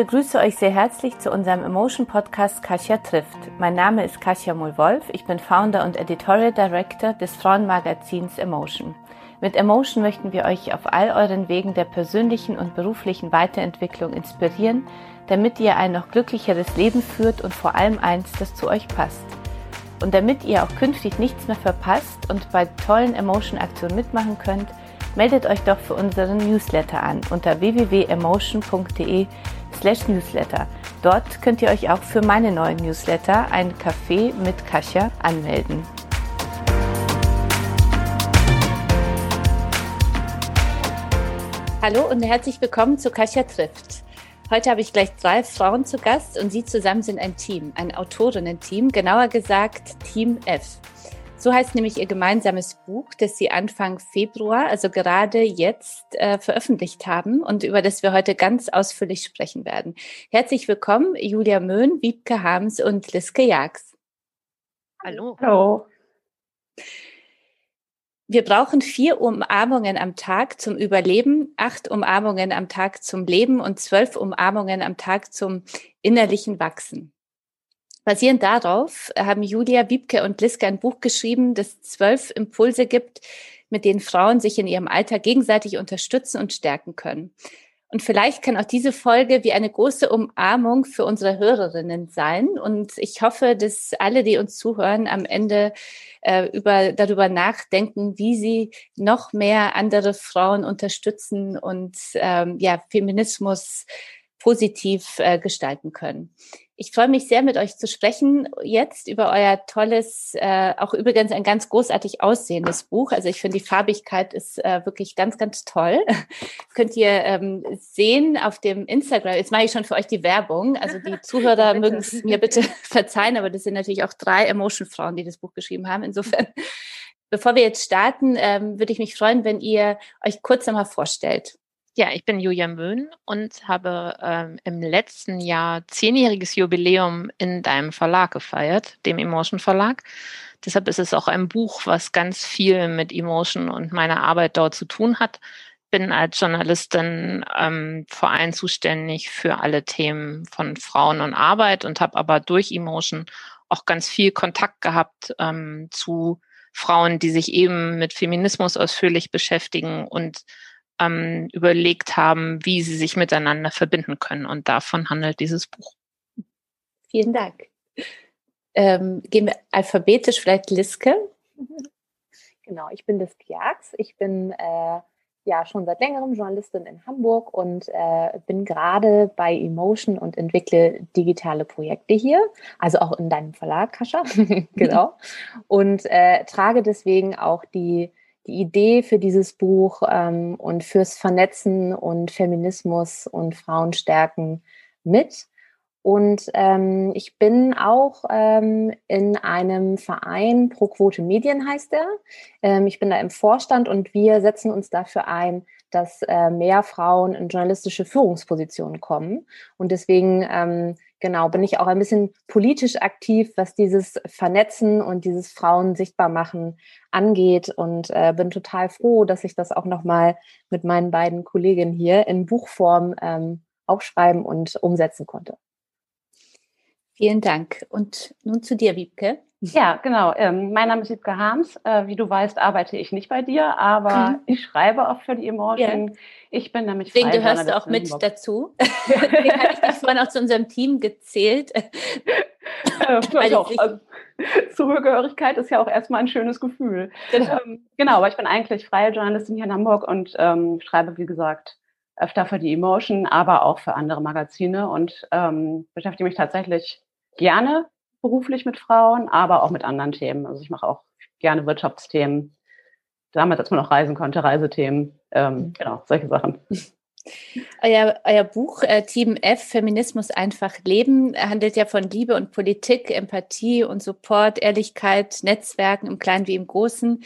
Ich begrüße euch sehr herzlich zu unserem Emotion Podcast Kasia trifft. Mein Name ist Kasia Mulwolf. Ich bin Founder und Editorial Director des Frauenmagazins Emotion. Mit Emotion möchten wir euch auf all euren Wegen der persönlichen und beruflichen Weiterentwicklung inspirieren, damit ihr ein noch glücklicheres Leben führt und vor allem eins, das zu euch passt. Und damit ihr auch künftig nichts mehr verpasst und bei tollen Emotion-Aktionen mitmachen könnt, meldet euch doch für unseren Newsletter an unter www.emotion.de slash newsletter. Dort könnt ihr euch auch für meine neuen Newsletter, ein Café mit Kasia, anmelden. Hallo und herzlich willkommen zu Kasia trifft. Heute habe ich gleich drei Frauen zu Gast und sie zusammen sind ein Team, ein Autorinnen-Team, genauer gesagt Team F. So heißt nämlich ihr gemeinsames Buch, das sie Anfang Februar, also gerade jetzt, äh, veröffentlicht haben und über das wir heute ganz ausführlich sprechen werden. Herzlich willkommen, Julia Möhn, Wiebke Harms und Liske Jags. Hallo. Hallo. Wir brauchen vier Umarmungen am Tag zum Überleben, acht Umarmungen am Tag zum Leben und zwölf Umarmungen am Tag zum innerlichen Wachsen. Basierend darauf haben Julia, Wiebke und Liske ein Buch geschrieben, das zwölf Impulse gibt, mit denen Frauen sich in ihrem Alltag gegenseitig unterstützen und stärken können. Und vielleicht kann auch diese Folge wie eine große Umarmung für unsere Hörerinnen sein. Und ich hoffe, dass alle, die uns zuhören, am Ende äh, über, darüber nachdenken, wie sie noch mehr andere Frauen unterstützen und ähm, ja, Feminismus positiv äh, gestalten können. Ich freue mich sehr, mit euch zu sprechen jetzt über euer tolles, äh, auch übrigens ein ganz großartig aussehendes Buch. Also ich finde, die Farbigkeit ist äh, wirklich ganz, ganz toll. Könnt ihr ähm, sehen auf dem Instagram. Jetzt mache ich schon für euch die Werbung. Also die Zuhörer mögen es mir bitte verzeihen, aber das sind natürlich auch drei Emotion-Frauen, die das Buch geschrieben haben. Insofern, bevor wir jetzt starten, ähm, würde ich mich freuen, wenn ihr euch kurz einmal vorstellt. Ja, ich bin Julia Möhn und habe ähm, im letzten Jahr zehnjähriges Jubiläum in deinem Verlag gefeiert, dem Emotion Verlag. Deshalb ist es auch ein Buch, was ganz viel mit Emotion und meiner Arbeit dort zu tun hat. Bin als Journalistin ähm, vor allem zuständig für alle Themen von Frauen und Arbeit und habe aber durch Emotion auch ganz viel Kontakt gehabt ähm, zu Frauen, die sich eben mit Feminismus ausführlich beschäftigen und ähm, überlegt haben, wie sie sich miteinander verbinden können. Und davon handelt dieses Buch. Vielen Dank. Ähm, gehen wir alphabetisch vielleicht Liske. Genau, ich bin Liske Jags. Ich bin äh, ja schon seit längerem Journalistin in Hamburg und äh, bin gerade bei Emotion und entwickle digitale Projekte hier, also auch in deinem Verlag, Kascha, genau. Und äh, trage deswegen auch die die Idee für dieses Buch ähm, und fürs Vernetzen und Feminismus und Frauenstärken mit. Und ähm, ich bin auch ähm, in einem Verein Pro Quote Medien heißt er. Ähm, ich bin da im Vorstand und wir setzen uns dafür ein, dass äh, mehr Frauen in journalistische Führungspositionen kommen. Und deswegen ähm, genau, bin ich auch ein bisschen politisch aktiv, was dieses Vernetzen und dieses Frauen sichtbar machen angeht und äh, bin total froh, dass ich das auch nochmal mit meinen beiden Kolleginnen hier in Buchform ähm, aufschreiben und umsetzen konnte. Vielen Dank. Und nun zu dir, Wiebke. Ja, genau. Ähm, mein Name ist Wiebke Harms. Äh, wie du weißt, arbeite ich nicht bei dir, aber mhm. ich schreibe auch für die Emotion. Ja. Ich bin nämlich Deswegen gehörst du auch mit Hamburg. dazu. Deswegen habe ich dich vorhin auch zu unserem Team gezählt. Äh, auch. Also, Zugehörigkeit ist ja auch erstmal ein schönes Gefühl. Genau. Ähm, genau, aber ich bin eigentlich freie Journalistin hier in Hamburg und ähm, schreibe, wie gesagt, öfter für die Emotion, aber auch für andere Magazine und ähm, beschäftige mich tatsächlich gerne beruflich mit Frauen, aber auch mit anderen Themen. Also ich mache auch gerne Wirtschaftsthemen. Damals, als man noch reisen konnte, Reisethemen, ähm, mhm. genau, solche Sachen. Euer, euer Buch äh, Team F, Feminismus einfach leben, handelt ja von Liebe und Politik, Empathie und Support, Ehrlichkeit, Netzwerken im Kleinen wie im Großen.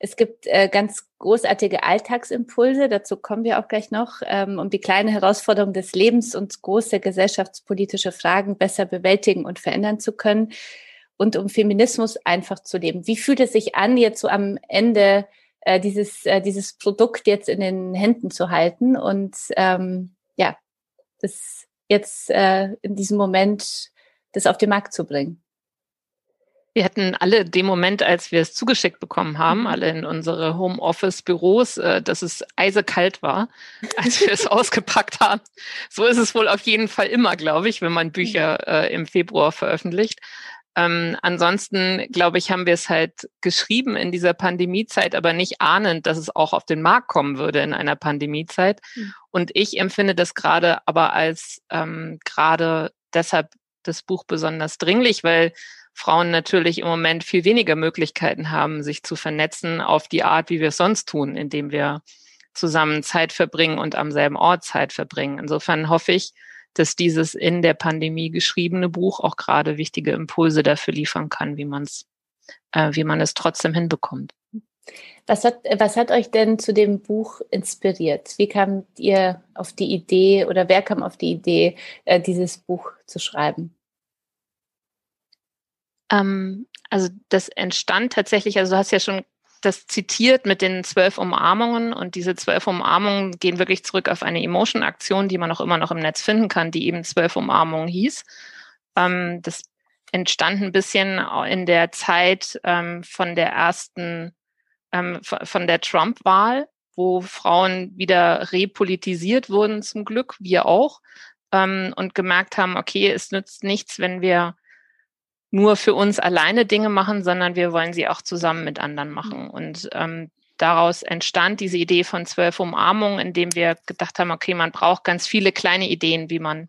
Es gibt äh, ganz großartige Alltagsimpulse, dazu kommen wir auch gleich noch, ähm, um die kleine Herausforderung des Lebens und große gesellschaftspolitische Fragen besser bewältigen und verändern zu können und um Feminismus einfach zu leben. Wie fühlt es sich an, jetzt so am Ende äh, dieses, äh, dieses Produkt jetzt in den Händen zu halten und ähm, ja, das jetzt äh, in diesem Moment das auf den Markt zu bringen? Wir hatten alle den Moment, als wir es zugeschickt bekommen haben, mhm. alle in unsere Homeoffice-Büros, äh, dass es eisekalt war, als wir es ausgepackt haben. So ist es wohl auf jeden Fall immer, glaube ich, wenn man Bücher äh, im Februar veröffentlicht. Ähm, ansonsten, glaube ich, haben wir es halt geschrieben in dieser Pandemiezeit, aber nicht ahnend, dass es auch auf den Markt kommen würde in einer Pandemiezeit. Mhm. Und ich empfinde das gerade aber als ähm, gerade deshalb das Buch besonders dringlich, weil Frauen natürlich im Moment viel weniger Möglichkeiten haben, sich zu vernetzen auf die Art, wie wir es sonst tun, indem wir zusammen Zeit verbringen und am selben Ort Zeit verbringen. Insofern hoffe ich, dass dieses in der Pandemie geschriebene Buch auch gerade wichtige Impulse dafür liefern kann, wie man es, äh, wie man es trotzdem hinbekommt. Was hat, was hat euch denn zu dem Buch inspiriert? Wie kamt ihr auf die Idee oder wer kam auf die Idee, äh, dieses Buch zu schreiben? Ähm, also das entstand tatsächlich, also du hast ja schon das zitiert mit den zwölf Umarmungen und diese zwölf Umarmungen gehen wirklich zurück auf eine Emotion-Aktion, die man auch immer noch im Netz finden kann, die eben zwölf Umarmungen hieß. Ähm, das entstand ein bisschen in der Zeit ähm, von der ersten, ähm, von der Trump-Wahl, wo Frauen wieder repolitisiert wurden zum Glück, wir auch, ähm, und gemerkt haben, okay, es nützt nichts, wenn wir nur für uns alleine Dinge machen, sondern wir wollen sie auch zusammen mit anderen machen. Mhm. Und ähm, daraus entstand diese Idee von zwölf Umarmungen, indem wir gedacht haben, okay, man braucht ganz viele kleine Ideen, wie man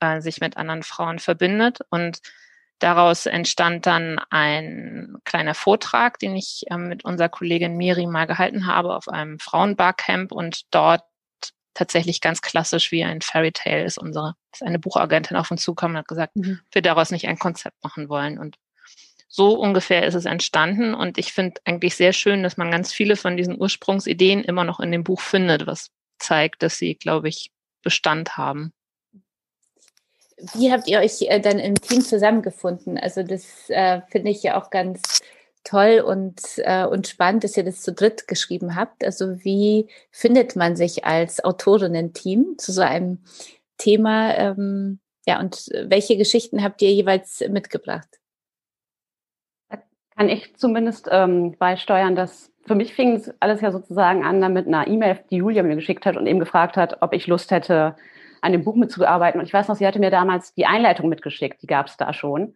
äh, sich mit anderen Frauen verbindet. Und daraus entstand dann ein kleiner Vortrag, den ich äh, mit unserer Kollegin Miri mal gehalten habe auf einem Frauenbarcamp und dort tatsächlich ganz klassisch wie ein Fairy Tale ist unsere, ist eine Buchagentin auf uns zukommen und hat gesagt, mhm. wir daraus nicht ein Konzept machen wollen. Und so ungefähr ist es entstanden. Und ich finde eigentlich sehr schön, dass man ganz viele von diesen Ursprungsideen immer noch in dem Buch findet, was zeigt, dass sie, glaube ich, Bestand haben. Wie habt ihr euch äh, dann im Team zusammengefunden? Also das äh, finde ich ja auch ganz toll und, äh, und spannend, dass ihr das zu dritt geschrieben habt. Also wie findet man sich als Autorinnen-Team zu so einem Thema? Ähm, ja, und welche Geschichten habt ihr jeweils mitgebracht? Da kann ich zumindest ähm, beisteuern, dass für mich fing es alles ja sozusagen an mit einer E-Mail, die Julia mir geschickt hat und eben gefragt hat, ob ich Lust hätte, an dem Buch mitzuarbeiten. Und ich weiß noch, sie hatte mir damals die Einleitung mitgeschickt, die gab es da schon.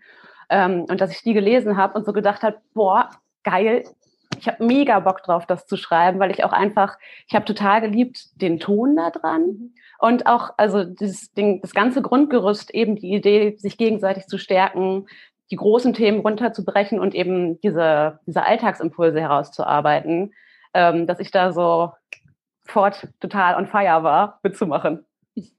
Ähm, und dass ich die gelesen habe und so gedacht habe, boah, geil, ich habe mega Bock drauf, das zu schreiben, weil ich auch einfach, ich habe total geliebt den Ton da dran mhm. und auch, also dieses Ding, das ganze Grundgerüst, eben die Idee, sich gegenseitig zu stärken, die großen Themen runterzubrechen und eben diese, diese Alltagsimpulse herauszuarbeiten, ähm, dass ich da so fort total on fire war, mitzumachen.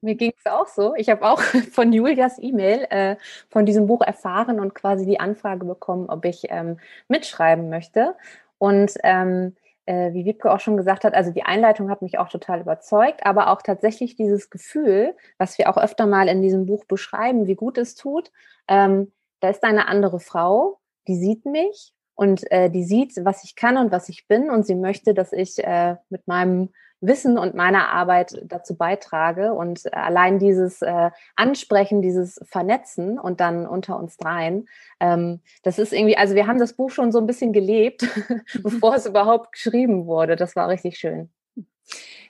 Mir ging es auch so. Ich habe auch von Julias E-Mail äh, von diesem Buch erfahren und quasi die Anfrage bekommen, ob ich ähm, mitschreiben möchte. Und ähm, äh, wie Wiebke auch schon gesagt hat, also die Einleitung hat mich auch total überzeugt, aber auch tatsächlich dieses Gefühl, was wir auch öfter mal in diesem Buch beschreiben, wie gut es tut. Ähm, da ist eine andere Frau, die sieht mich und äh, die sieht, was ich kann und was ich bin und sie möchte, dass ich äh, mit meinem Wissen und meiner Arbeit dazu beitrage. Und äh, allein dieses äh, Ansprechen, dieses Vernetzen und dann unter uns dreien, ähm, das ist irgendwie, also wir haben das Buch schon so ein bisschen gelebt, bevor es überhaupt geschrieben wurde. Das war richtig schön.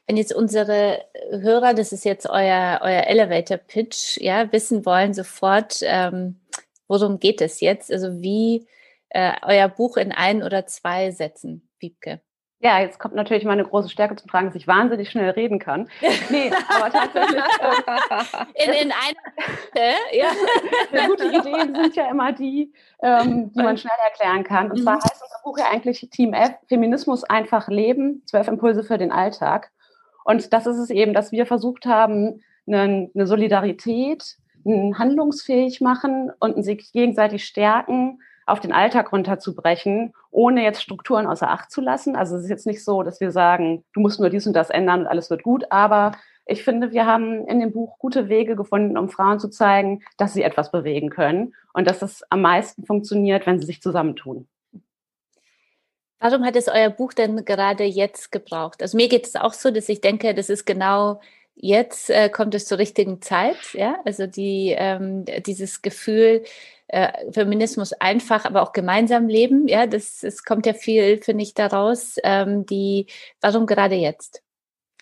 Wenn jetzt unsere Hörer, das ist jetzt euer, euer Elevator Pitch, ja, wissen wollen sofort, ähm, worum geht es jetzt? Also wie äh, euer Buch in ein oder zwei Sätzen, Wiebke? Ja, jetzt kommt natürlich meine große Stärke zum Tragen, dass ich wahnsinnig schnell reden kann. Nee, aber tatsächlich. in, in einer ja. ja. Gute Ideen sind ja immer die, ähm, die man schnell erklären kann. Und zwar mhm. heißt unser Buch ja eigentlich Team F, Feminismus einfach leben, zwölf Impulse für den Alltag. Und das ist es eben, dass wir versucht haben, eine, eine Solidarität, ein handlungsfähig machen und sich gegenseitig stärken, auf den Alltag runterzubrechen, ohne jetzt Strukturen außer Acht zu lassen. Also es ist jetzt nicht so, dass wir sagen, du musst nur dies und das ändern und alles wird gut, aber ich finde, wir haben in dem Buch gute Wege gefunden, um Frauen zu zeigen, dass sie etwas bewegen können und dass es am meisten funktioniert, wenn sie sich zusammentun. Warum hat es euer Buch denn gerade jetzt gebraucht? Also mir geht es auch so, dass ich denke, das ist genau jetzt äh, kommt es zur richtigen Zeit, ja, also die, ähm, dieses Gefühl, äh, Feminismus einfach, aber auch gemeinsam leben, ja, das, es kommt ja viel, finde ich, daraus, ähm, die, warum gerade jetzt?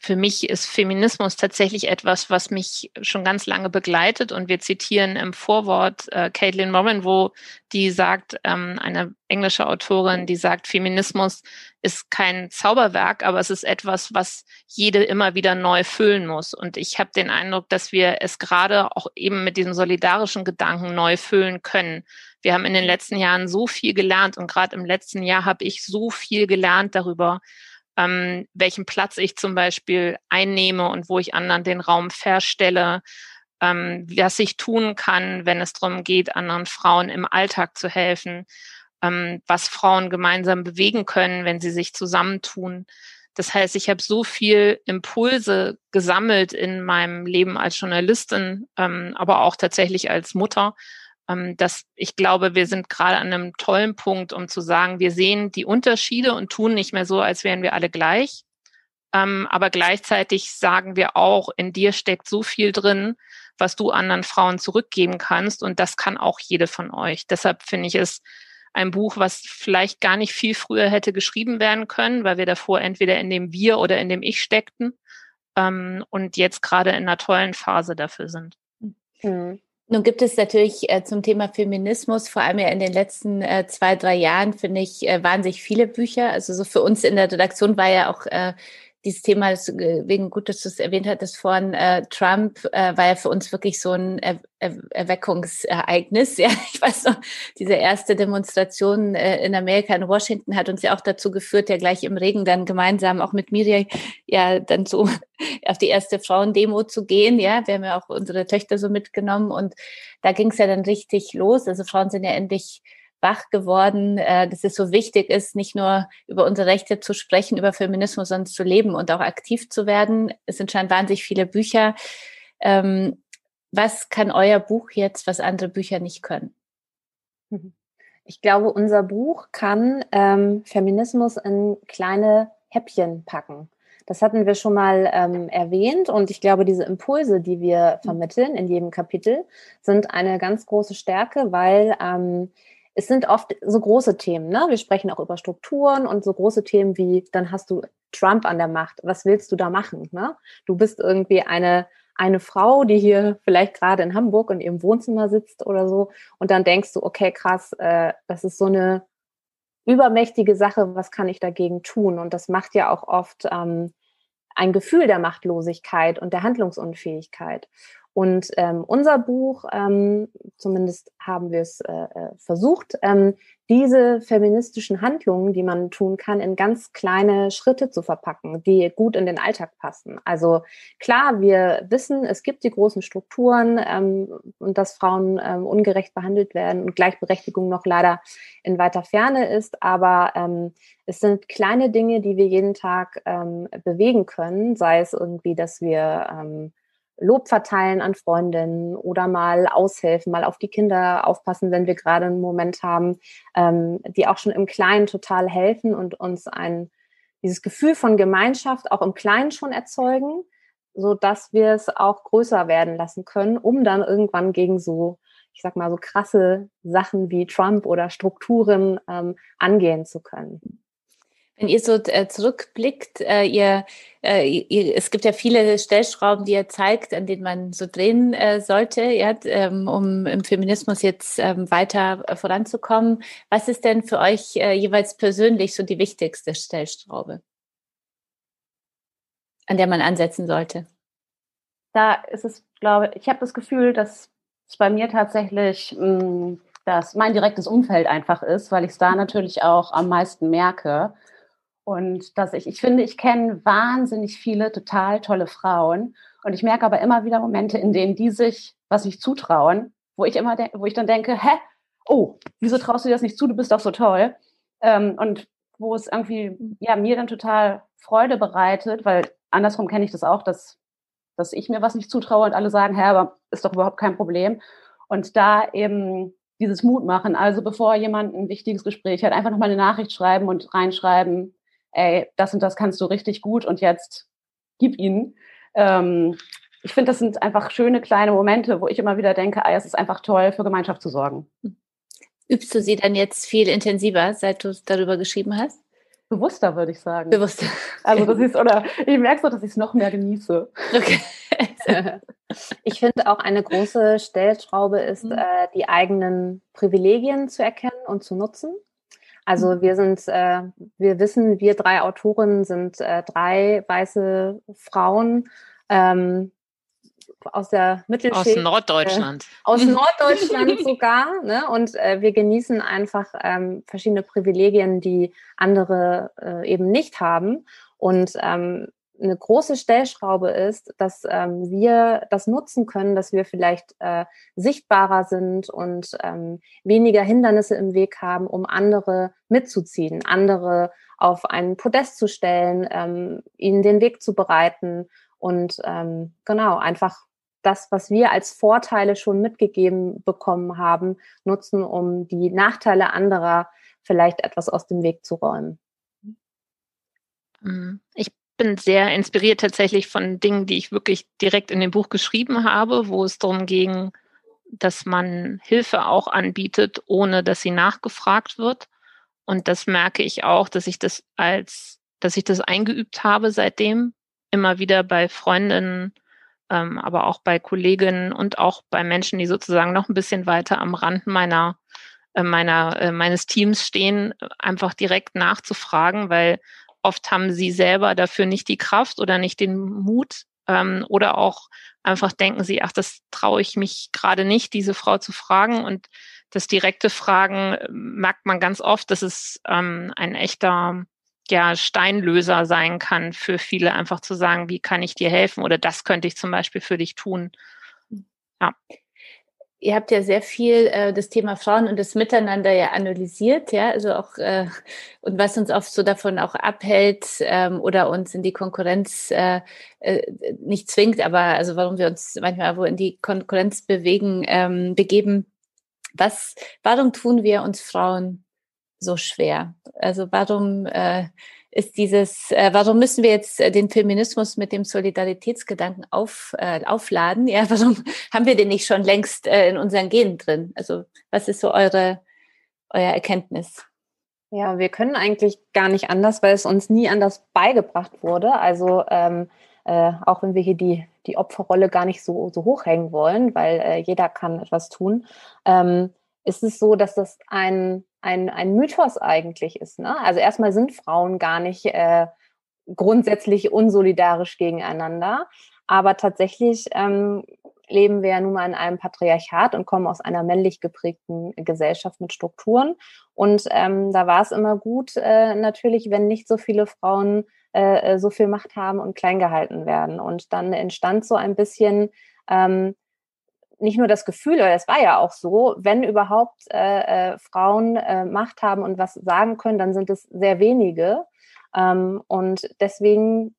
Für mich ist Feminismus tatsächlich etwas, was mich schon ganz lange begleitet. Und wir zitieren im Vorwort äh, Caitlin Moran, wo die sagt, ähm, eine englische Autorin, die sagt, Feminismus ist kein Zauberwerk, aber es ist etwas, was jede immer wieder neu füllen muss. Und ich habe den Eindruck, dass wir es gerade auch eben mit diesem solidarischen Gedanken neu füllen können. Wir haben in den letzten Jahren so viel gelernt und gerade im letzten Jahr habe ich so viel gelernt darüber, ähm, welchen Platz ich zum Beispiel einnehme und wo ich anderen den Raum verstelle, ähm, was ich tun kann, wenn es darum geht, anderen Frauen im Alltag zu helfen, ähm, was Frauen gemeinsam bewegen können, wenn sie sich zusammentun. Das heißt, ich habe so viel Impulse gesammelt in meinem Leben als Journalistin, ähm, aber auch tatsächlich als Mutter, ähm, dass ich glaube, wir sind gerade an einem tollen Punkt, um zu sagen, wir sehen die Unterschiede und tun nicht mehr so, als wären wir alle gleich. Ähm, aber gleichzeitig sagen wir auch, in dir steckt so viel drin, was du anderen Frauen zurückgeben kannst. Und das kann auch jede von euch. Deshalb finde ich es ein Buch, was vielleicht gar nicht viel früher hätte geschrieben werden können, weil wir davor entweder in dem Wir oder in dem Ich steckten ähm, und jetzt gerade in einer tollen Phase dafür sind. Mhm. Nun gibt es natürlich äh, zum Thema Feminismus, vor allem ja in den letzten äh, zwei, drei Jahren, finde ich, äh, wahnsinnig viele Bücher. Also so für uns in der Redaktion war ja auch äh, dieses Thema, äh, wegen gut, dass du es erwähnt hattest vorhin, äh, Trump äh, war ja für uns wirklich so ein er er Erweckungsereignis. Ja, ich weiß noch, diese erste Demonstration äh, in Amerika, in Washington, hat uns ja auch dazu geführt, ja gleich im Regen dann gemeinsam auch mit Miriam ja dann so auf die erste Frauendemo zu gehen. Ja, wir haben ja auch unsere Töchter so mitgenommen und da ging es ja dann richtig los. Also Frauen sind ja endlich wach geworden, äh, dass es so wichtig ist, nicht nur über unsere Rechte zu sprechen, über Feminismus, sondern zu leben und auch aktiv zu werden. Es entscheiden wahnsinnig viele Bücher. Ähm, was kann euer Buch jetzt, was andere Bücher nicht können? Mhm. Ich glaube, unser Buch kann ähm, Feminismus in kleine Häppchen packen. Das hatten wir schon mal ähm, erwähnt und ich glaube, diese Impulse, die wir mhm. vermitteln in jedem Kapitel, sind eine ganz große Stärke, weil ähm, es sind oft so große Themen. Ne? Wir sprechen auch über Strukturen und so große Themen wie, dann hast du Trump an der Macht. Was willst du da machen? Ne? Du bist irgendwie eine, eine Frau, die hier vielleicht gerade in Hamburg in ihrem Wohnzimmer sitzt oder so. Und dann denkst du, okay, krass, äh, das ist so eine übermächtige Sache. Was kann ich dagegen tun? Und das macht ja auch oft ähm, ein Gefühl der Machtlosigkeit und der Handlungsunfähigkeit. Und ähm, unser Buch, ähm, zumindest haben wir es äh, äh, versucht, ähm, diese feministischen Handlungen, die man tun kann, in ganz kleine Schritte zu verpacken, die gut in den Alltag passen. Also klar, wir wissen, es gibt die großen Strukturen ähm, und dass Frauen ähm, ungerecht behandelt werden und Gleichberechtigung noch leider in weiter Ferne ist, aber ähm, es sind kleine Dinge, die wir jeden Tag ähm, bewegen können, sei es irgendwie, dass wir ähm, Lob verteilen an Freundinnen oder mal aushelfen, mal auf die Kinder aufpassen, wenn wir gerade einen Moment haben, ähm, die auch schon im Kleinen total helfen und uns ein, dieses Gefühl von Gemeinschaft auch im Kleinen schon erzeugen, so dass wir es auch größer werden lassen können, um dann irgendwann gegen so, ich sag mal, so krasse Sachen wie Trump oder Strukturen ähm, angehen zu können. Wenn ihr so äh, zurückblickt, äh, ihr, äh, ihr, es gibt ja viele Stellschrauben, die ihr zeigt, an denen man so drehen sollte, ja, ähm, um im Feminismus jetzt ähm, weiter voranzukommen. Was ist denn für euch jeweils persönlich so die wichtigste Stellschraube, an der man ansetzen sollte? Da ist es, glaube ich, ich habe das Gefühl, dass es bei mir tatsächlich mm, dass mein direktes Umfeld einfach ist, weil ich es da natürlich auch am meisten merke. Und dass ich, ich finde, ich kenne wahnsinnig viele total tolle Frauen. Und ich merke aber immer wieder Momente, in denen die sich was nicht zutrauen, wo ich immer, wo ich dann denke, hä? Oh, wieso traust du dir das nicht zu? Du bist doch so toll. Ähm, und wo es irgendwie, ja, mir dann total Freude bereitet, weil andersrum kenne ich das auch, dass, dass ich mir was nicht zutraue und alle sagen, hä, aber ist doch überhaupt kein Problem. Und da eben dieses Mut machen. Also bevor jemand ein wichtiges Gespräch hat, einfach nochmal eine Nachricht schreiben und reinschreiben, ey, das und das kannst du richtig gut und jetzt gib ihnen. ähm, ich finde, das sind einfach schöne kleine Momente, wo ich immer wieder denke, ah, es ist einfach toll, für Gemeinschaft zu sorgen. Übst du sie dann jetzt viel intensiver, seit du darüber geschrieben hast? Bewusster, würde ich sagen. Bewusster. Also das ist, oder ich merke so, dass ich es noch mehr genieße. Okay. ich finde auch eine große Stellschraube ist, mhm. äh, die eigenen Privilegien zu erkennen und zu nutzen. Also mhm. wir sind, äh, wir wissen, wir drei Autorinnen sind äh, drei weiße Frauen ähm, aus der Mittelschicht. Aus Norddeutschland. Äh, aus Norddeutschland sogar. Ne? Und äh, wir genießen einfach ähm, verschiedene Privilegien, die andere äh, eben nicht haben. Und ähm, eine große Stellschraube ist, dass ähm, wir das nutzen können, dass wir vielleicht äh, sichtbarer sind und ähm, weniger Hindernisse im Weg haben, um andere mitzuziehen, andere auf einen Podest zu stellen, ähm, ihnen den Weg zu bereiten und ähm, genau einfach das, was wir als Vorteile schon mitgegeben bekommen haben, nutzen, um die Nachteile anderer vielleicht etwas aus dem Weg zu räumen. Mhm. Ich bin sehr inspiriert tatsächlich von Dingen, die ich wirklich direkt in dem Buch geschrieben habe, wo es darum ging, dass man Hilfe auch anbietet, ohne dass sie nachgefragt wird. Und das merke ich auch, dass ich das als, dass ich das eingeübt habe seitdem, immer wieder bei Freundinnen, ähm, aber auch bei Kolleginnen und auch bei Menschen, die sozusagen noch ein bisschen weiter am Rand meiner, äh, meiner, äh, meines Teams stehen, einfach direkt nachzufragen, weil oft haben sie selber dafür nicht die Kraft oder nicht den Mut ähm, oder auch einfach denken sie, ach, das traue ich mich gerade nicht, diese Frau zu fragen und das direkte Fragen äh, merkt man ganz oft, dass es ähm, ein echter ja, Steinlöser sein kann für viele, einfach zu sagen, wie kann ich dir helfen oder das könnte ich zum Beispiel für dich tun. Ja. Ihr habt ja sehr viel äh, das Thema Frauen und das Miteinander ja analysiert, ja, also auch äh, und was uns oft so davon auch abhält ähm, oder uns in die Konkurrenz äh, äh, nicht zwingt, aber also warum wir uns manchmal wo in die Konkurrenz bewegen, ähm, begeben. Was, warum tun wir uns Frauen so schwer? Also warum äh, ist dieses, äh, warum müssen wir jetzt äh, den Feminismus mit dem Solidaritätsgedanken auf, äh, aufladen? Ja, warum haben wir den nicht schon längst äh, in unseren Genen drin? Also was ist so eure, euer Erkenntnis? Ja, wir können eigentlich gar nicht anders, weil es uns nie anders beigebracht wurde. Also ähm, äh, auch wenn wir hier die, die Opferrolle gar nicht so, so hochhängen wollen, weil äh, jeder kann etwas tun, ähm, ist es so, dass das ein ein, ein Mythos eigentlich ist. Ne? Also erstmal sind Frauen gar nicht äh, grundsätzlich unsolidarisch gegeneinander, aber tatsächlich ähm, leben wir ja nun mal in einem Patriarchat und kommen aus einer männlich geprägten Gesellschaft mit Strukturen. Und ähm, da war es immer gut, äh, natürlich, wenn nicht so viele Frauen äh, so viel Macht haben und klein gehalten werden. Und dann entstand so ein bisschen ähm, nicht nur das Gefühl, aber es war ja auch so, wenn überhaupt äh, äh, Frauen äh, Macht haben und was sagen können, dann sind es sehr wenige. Ähm, und deswegen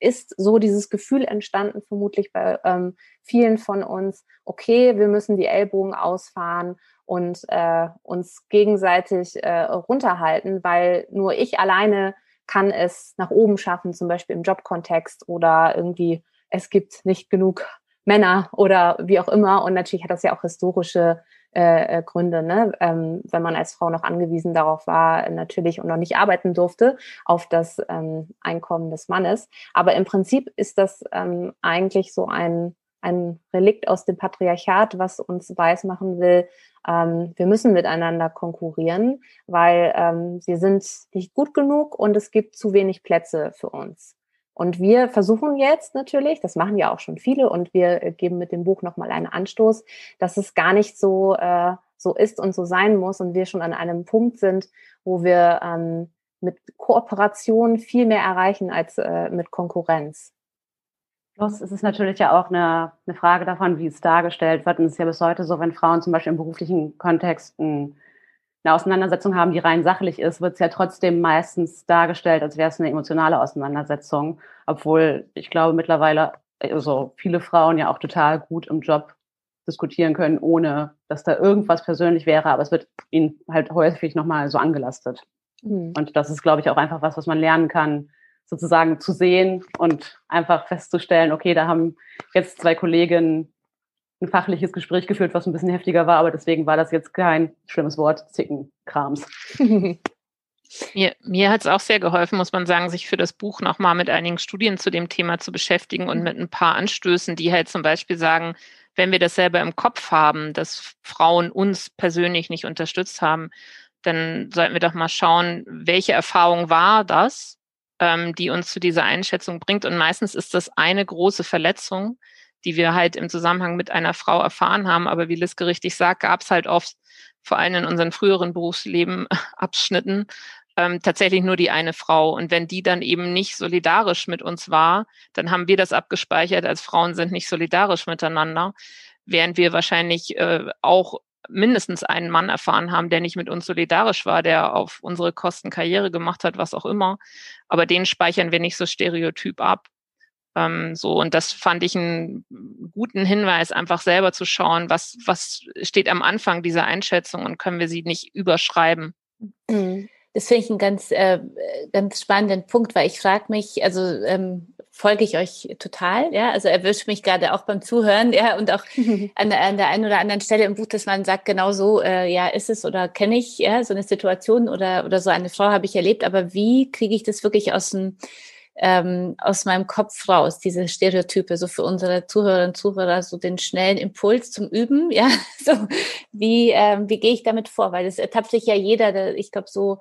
ist so dieses Gefühl entstanden, vermutlich bei ähm, vielen von uns, okay, wir müssen die Ellbogen ausfahren und äh, uns gegenseitig äh, runterhalten, weil nur ich alleine kann es nach oben schaffen, zum Beispiel im Jobkontext oder irgendwie es gibt nicht genug Männer oder wie auch immer. Und natürlich hat das ja auch historische äh, äh, Gründe, ne? ähm, wenn man als Frau noch angewiesen darauf war, natürlich und noch nicht arbeiten durfte, auf das ähm, Einkommen des Mannes. Aber im Prinzip ist das ähm, eigentlich so ein, ein Relikt aus dem Patriarchat, was uns weismachen will, ähm, wir müssen miteinander konkurrieren, weil ähm, wir sind nicht gut genug und es gibt zu wenig Plätze für uns. Und wir versuchen jetzt natürlich, das machen ja auch schon viele, und wir äh, geben mit dem Buch nochmal einen Anstoß, dass es gar nicht so, äh, so ist und so sein muss und wir schon an einem Punkt sind, wo wir ähm, mit Kooperation viel mehr erreichen als äh, mit Konkurrenz. Plus ist es natürlich ja auch eine, eine Frage davon, wie es dargestellt wird. Und es ist ja bis heute so, wenn Frauen zum Beispiel im beruflichen Kontext ein eine Auseinandersetzung haben, die rein sachlich ist, wird es ja trotzdem meistens dargestellt, als wäre es eine emotionale Auseinandersetzung, obwohl ich glaube mittlerweile also viele Frauen ja auch total gut im Job diskutieren können, ohne dass da irgendwas persönlich wäre, aber es wird ihnen halt häufig nochmal so angelastet. Mhm. Und das ist, glaube ich, auch einfach was, was man lernen kann, sozusagen zu sehen und einfach festzustellen, okay, da haben jetzt zwei Kolleginnen ein fachliches Gespräch geführt, was ein bisschen heftiger war, aber deswegen war das jetzt kein schlimmes Wort, Zickenkrams. Mir, mir hat es auch sehr geholfen, muss man sagen, sich für das Buch nochmal mit einigen Studien zu dem Thema zu beschäftigen und mit ein paar Anstößen, die halt zum Beispiel sagen, wenn wir das selber im Kopf haben, dass Frauen uns persönlich nicht unterstützt haben, dann sollten wir doch mal schauen, welche Erfahrung war das, ähm, die uns zu dieser Einschätzung bringt. Und meistens ist das eine große Verletzung, die wir halt im Zusammenhang mit einer Frau erfahren haben. Aber wie Liske richtig sagt, gab es halt oft, vor allem in unseren früheren Berufsleben, Abschnitten, ähm, tatsächlich nur die eine Frau. Und wenn die dann eben nicht solidarisch mit uns war, dann haben wir das abgespeichert, als Frauen sind nicht solidarisch miteinander, während wir wahrscheinlich äh, auch mindestens einen Mann erfahren haben, der nicht mit uns solidarisch war, der auf unsere Kosten Karriere gemacht hat, was auch immer. Aber den speichern wir nicht so stereotyp ab. Ähm, so, und das fand ich einen guten Hinweis, einfach selber zu schauen, was, was steht am Anfang dieser Einschätzung und können wir sie nicht überschreiben. Mhm. Das finde ich einen ganz, äh, ganz spannenden Punkt, weil ich frage mich, also ähm, folge ich euch total, ja, also erwischt mich gerade auch beim Zuhören, ja, und auch an, an, der einen oder anderen Stelle im Buch, dass man sagt, genau so, äh, ja, ist es oder kenne ich, ja, so eine Situation oder, oder so eine Frau habe ich erlebt, aber wie kriege ich das wirklich aus dem ähm, aus meinem Kopf raus, diese Stereotype, so für unsere Zuhörerinnen und Zuhörer, so den schnellen Impuls zum Üben, ja, so wie, ähm, wie gehe ich damit vor, weil das ertappt sich ja jeder, ich glaube, so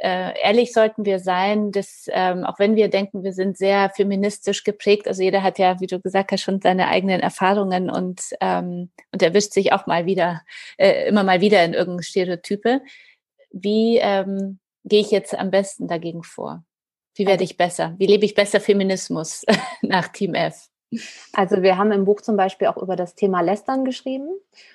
äh, ehrlich sollten wir sein, dass ähm, auch wenn wir denken, wir sind sehr feministisch geprägt, also jeder hat ja, wie du gesagt hast, schon seine eigenen Erfahrungen und ähm, und erwischt sich auch mal wieder äh, immer mal wieder in irgendeine Stereotype. Wie ähm, gehe ich jetzt am besten dagegen vor? Wie werde ich besser? Wie lebe ich besser Feminismus nach Team F? Also wir haben im Buch zum Beispiel auch über das Thema Lästern geschrieben.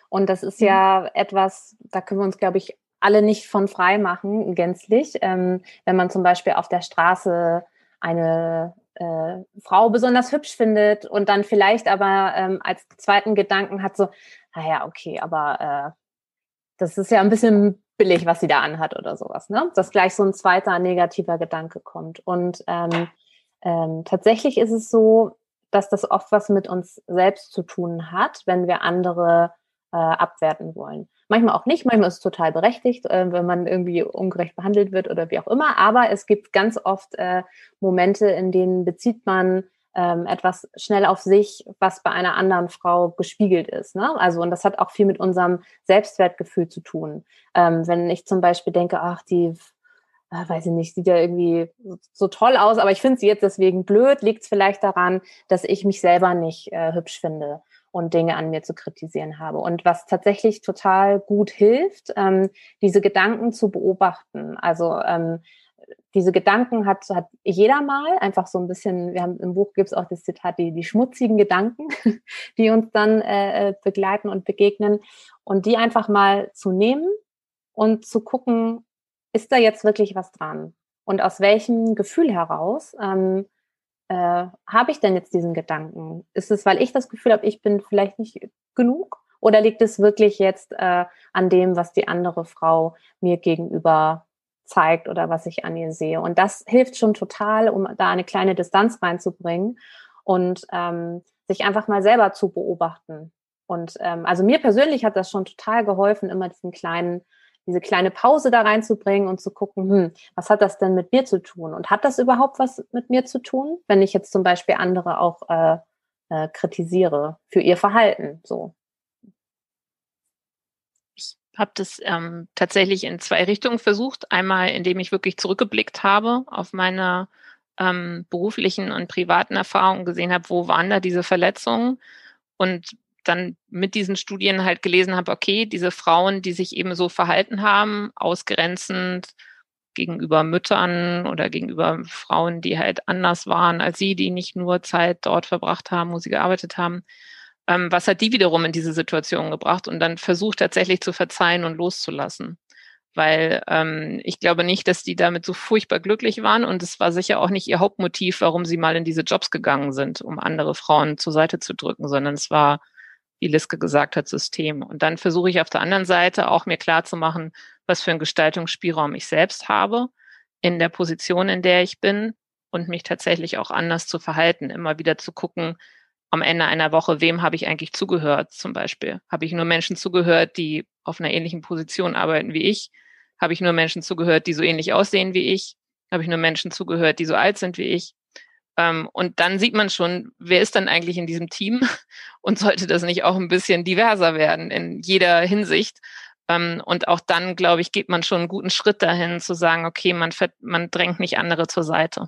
Und das ist ja etwas, da können wir uns, glaube ich, alle nicht von frei machen, gänzlich. Ähm, wenn man zum Beispiel auf der Straße eine äh, Frau besonders hübsch findet und dann vielleicht aber ähm, als zweiten Gedanken hat so, naja, okay, aber äh, das ist ja ein bisschen billig, was sie da anhat oder sowas, ne? Dass gleich so ein zweiter negativer Gedanke kommt. Und ähm, ähm, tatsächlich ist es so, dass das oft was mit uns selbst zu tun hat, wenn wir andere äh, abwerten wollen. Manchmal auch nicht, manchmal ist es total berechtigt, äh, wenn man irgendwie ungerecht behandelt wird oder wie auch immer. Aber es gibt ganz oft äh, Momente, in denen bezieht man ähm, etwas schnell auf sich, was bei einer anderen Frau gespiegelt ist. Ne? Also, und das hat auch viel mit unserem Selbstwertgefühl zu tun. Ähm, wenn ich zum Beispiel denke, ach, die, äh, weiß ich nicht, sieht ja irgendwie so, so toll aus, aber ich finde sie jetzt deswegen blöd, liegt es vielleicht daran, dass ich mich selber nicht äh, hübsch finde und Dinge an mir zu kritisieren habe. Und was tatsächlich total gut hilft, ähm, diese Gedanken zu beobachten. Also ähm, diese Gedanken hat, hat jeder mal, einfach so ein bisschen, wir haben im Buch gibt es auch das Zitat, die, die schmutzigen Gedanken, die uns dann äh, äh, begleiten und begegnen. Und die einfach mal zu nehmen und zu gucken, ist da jetzt wirklich was dran? Und aus welchem Gefühl heraus ähm, äh, habe ich denn jetzt diesen Gedanken? Ist es, weil ich das Gefühl habe, ich bin vielleicht nicht genug? Oder liegt es wirklich jetzt äh, an dem, was die andere Frau mir gegenüber zeigt oder was ich an ihr sehe. Und das hilft schon total, um da eine kleine Distanz reinzubringen und ähm, sich einfach mal selber zu beobachten. Und ähm, also mir persönlich hat das schon total geholfen, immer diesen kleinen, diese kleine Pause da reinzubringen und zu gucken, hm, was hat das denn mit mir zu tun? Und hat das überhaupt was mit mir zu tun, wenn ich jetzt zum Beispiel andere auch äh, äh, kritisiere für ihr Verhalten? So habe das ähm, tatsächlich in zwei Richtungen versucht. Einmal, indem ich wirklich zurückgeblickt habe auf meine ähm, beruflichen und privaten Erfahrungen, gesehen habe, wo waren da diese Verletzungen und dann mit diesen Studien halt gelesen habe, okay, diese Frauen, die sich eben so verhalten haben, ausgrenzend gegenüber Müttern oder gegenüber Frauen, die halt anders waren als sie, die nicht nur Zeit dort verbracht haben, wo sie gearbeitet haben, ähm, was hat die wiederum in diese Situation gebracht und dann versucht tatsächlich zu verzeihen und loszulassen. Weil ähm, ich glaube nicht, dass die damit so furchtbar glücklich waren und es war sicher auch nicht ihr Hauptmotiv, warum sie mal in diese Jobs gegangen sind, um andere Frauen zur Seite zu drücken, sondern es war, wie Liske gesagt hat, System. Und dann versuche ich auf der anderen Seite auch mir klar zu machen, was für einen Gestaltungsspielraum ich selbst habe in der Position, in der ich bin und mich tatsächlich auch anders zu verhalten, immer wieder zu gucken, am Ende einer Woche, wem habe ich eigentlich zugehört zum Beispiel? Habe ich nur Menschen zugehört, die auf einer ähnlichen Position arbeiten wie ich? Habe ich nur Menschen zugehört, die so ähnlich aussehen wie ich? Habe ich nur Menschen zugehört, die so alt sind wie ich? Ähm, und dann sieht man schon, wer ist dann eigentlich in diesem Team und sollte das nicht auch ein bisschen diverser werden in jeder Hinsicht? Ähm, und auch dann, glaube ich, geht man schon einen guten Schritt dahin zu sagen, okay, man, man drängt nicht andere zur Seite.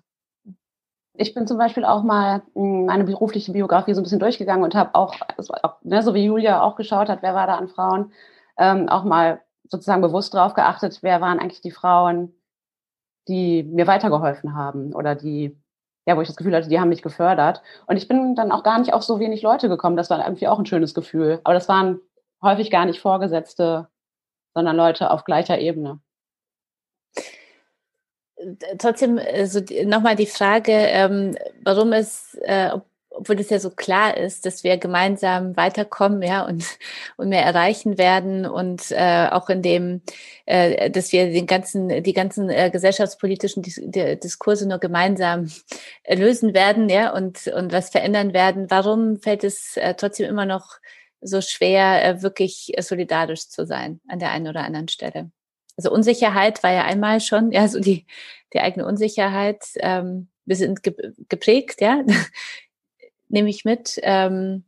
Ich bin zum Beispiel auch mal hm, meine berufliche Biografie so ein bisschen durchgegangen und habe auch, ne, so wie Julia auch geschaut hat, wer war da an Frauen, ähm, auch mal sozusagen bewusst drauf geachtet, wer waren eigentlich die Frauen, die mir weitergeholfen haben oder die, ja, wo ich das Gefühl hatte, die haben mich gefördert. Und ich bin dann auch gar nicht auf so wenig Leute gekommen. Das war irgendwie auch ein schönes Gefühl. Aber das waren häufig gar nicht Vorgesetzte, sondern Leute auf gleicher Ebene. Trotzdem, also nochmal die Frage, ähm, warum es, äh, obwohl das ja so klar ist, dass wir gemeinsam weiterkommen, ja, und, und mehr erreichen werden und äh, auch in dem, äh, dass wir den ganzen, die ganzen äh, gesellschaftspolitischen Dis Diskurse nur gemeinsam lösen werden, ja, und, und was verändern werden. Warum fällt es äh, trotzdem immer noch so schwer, äh, wirklich solidarisch zu sein an der einen oder anderen Stelle? Also Unsicherheit war ja einmal schon, ja, so die, die eigene Unsicherheit. Ähm, wir sind geprägt, ja, nehme ich mit. Ähm,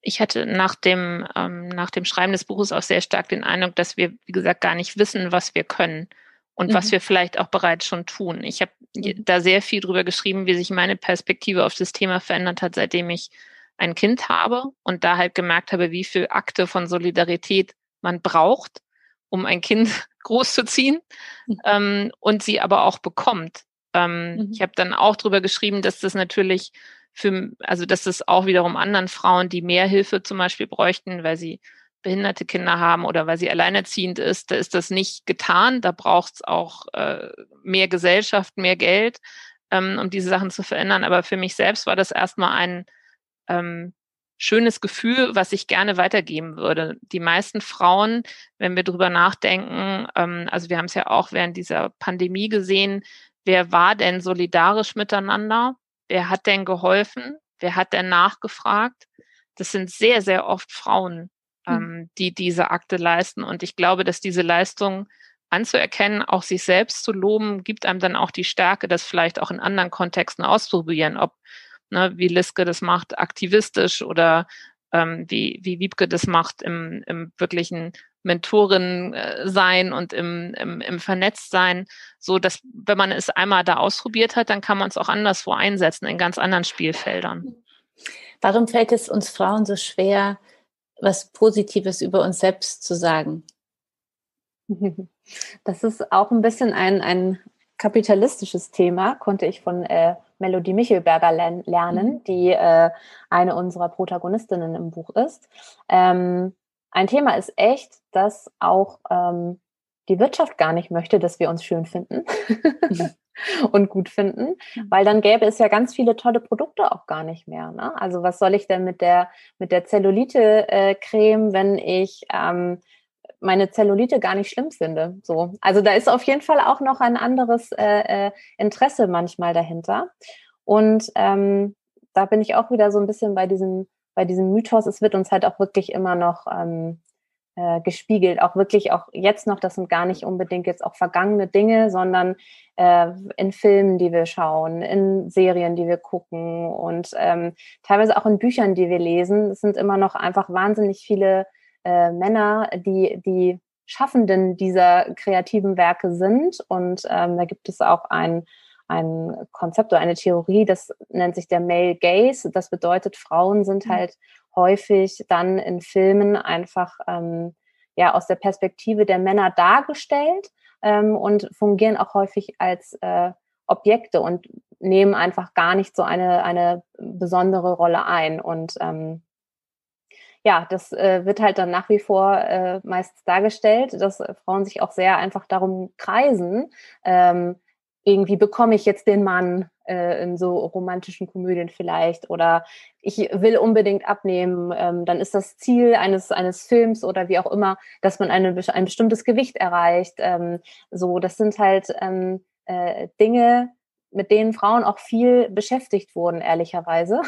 ich hatte nach dem, ähm, nach dem Schreiben des Buches auch sehr stark den Eindruck, dass wir, wie gesagt, gar nicht wissen, was wir können und mhm. was wir vielleicht auch bereits schon tun. Ich habe mhm. da sehr viel drüber geschrieben, wie sich meine Perspektive auf das Thema verändert hat, seitdem ich ein Kind habe und da halt gemerkt habe, wie viel Akte von Solidarität man braucht, um ein Kind großzuziehen mhm. ähm, und sie aber auch bekommt. Ähm, mhm. Ich habe dann auch drüber geschrieben, dass das natürlich für, also dass das auch wiederum anderen Frauen, die mehr Hilfe zum Beispiel bräuchten, weil sie behinderte Kinder haben oder weil sie alleinerziehend ist, da ist das nicht getan. Da braucht es auch äh, mehr Gesellschaft, mehr Geld, ähm, um diese Sachen zu verändern. Aber für mich selbst war das erstmal ein ähm, schönes Gefühl, was ich gerne weitergeben würde. Die meisten Frauen, wenn wir drüber nachdenken, ähm, also wir haben es ja auch während dieser Pandemie gesehen, wer war denn solidarisch miteinander? Wer hat denn geholfen? Wer hat denn nachgefragt? Das sind sehr, sehr oft Frauen, hm. ähm, die diese Akte leisten. Und ich glaube, dass diese Leistung anzuerkennen, auch sich selbst zu loben, gibt einem dann auch die Stärke, das vielleicht auch in anderen Kontexten auszuprobieren, ob ne, wie Liske das macht, aktivistisch oder ähm, wie, wie Wiebke das macht im, im wirklichen Mentorin äh, sein und im, im, im Vernetztsein, so dass wenn man es einmal da ausprobiert hat, dann kann man es auch anderswo einsetzen, in ganz anderen Spielfeldern. Warum fällt es uns Frauen so schwer, was Positives über uns selbst zu sagen? Das ist auch ein bisschen ein, ein kapitalistisches Thema, konnte ich von äh, Melodie Michelberger lernen, mhm. die äh, eine unserer Protagonistinnen im Buch ist. Ähm, ein Thema ist echt, dass auch ähm, die Wirtschaft gar nicht möchte, dass wir uns schön finden und gut finden, mhm. weil dann gäbe es ja ganz viele tolle Produkte auch gar nicht mehr. Ne? Also was soll ich denn mit der mit der Zellulite-Creme, äh, wenn ich ähm, meine Zellulite gar nicht schlimm finde. So, also da ist auf jeden Fall auch noch ein anderes äh, äh, Interesse manchmal dahinter. Und ähm, da bin ich auch wieder so ein bisschen bei diesem bei diesem Mythos. Es wird uns halt auch wirklich immer noch ähm, äh, gespiegelt, auch wirklich auch jetzt noch. Das sind gar nicht unbedingt jetzt auch vergangene Dinge, sondern äh, in Filmen, die wir schauen, in Serien, die wir gucken und ähm, teilweise auch in Büchern, die wir lesen. Es sind immer noch einfach wahnsinnig viele äh, Männer, die die Schaffenden dieser kreativen Werke sind. Und ähm, da gibt es auch ein, ein Konzept oder eine Theorie, das nennt sich der Male Gaze. Das bedeutet, Frauen sind mhm. halt häufig dann in Filmen einfach ähm, ja aus der Perspektive der Männer dargestellt ähm, und fungieren auch häufig als äh, Objekte und nehmen einfach gar nicht so eine, eine besondere Rolle ein. Und ähm, ja, das äh, wird halt dann nach wie vor äh, meistens dargestellt, dass äh, Frauen sich auch sehr einfach darum kreisen, ähm, irgendwie bekomme ich jetzt den Mann äh, in so romantischen Komödien vielleicht oder ich will unbedingt abnehmen, ähm, dann ist das Ziel eines eines Films oder wie auch immer, dass man eine, ein bestimmtes Gewicht erreicht. Ähm, so, das sind halt ähm, äh, Dinge, mit denen Frauen auch viel beschäftigt wurden, ehrlicherweise,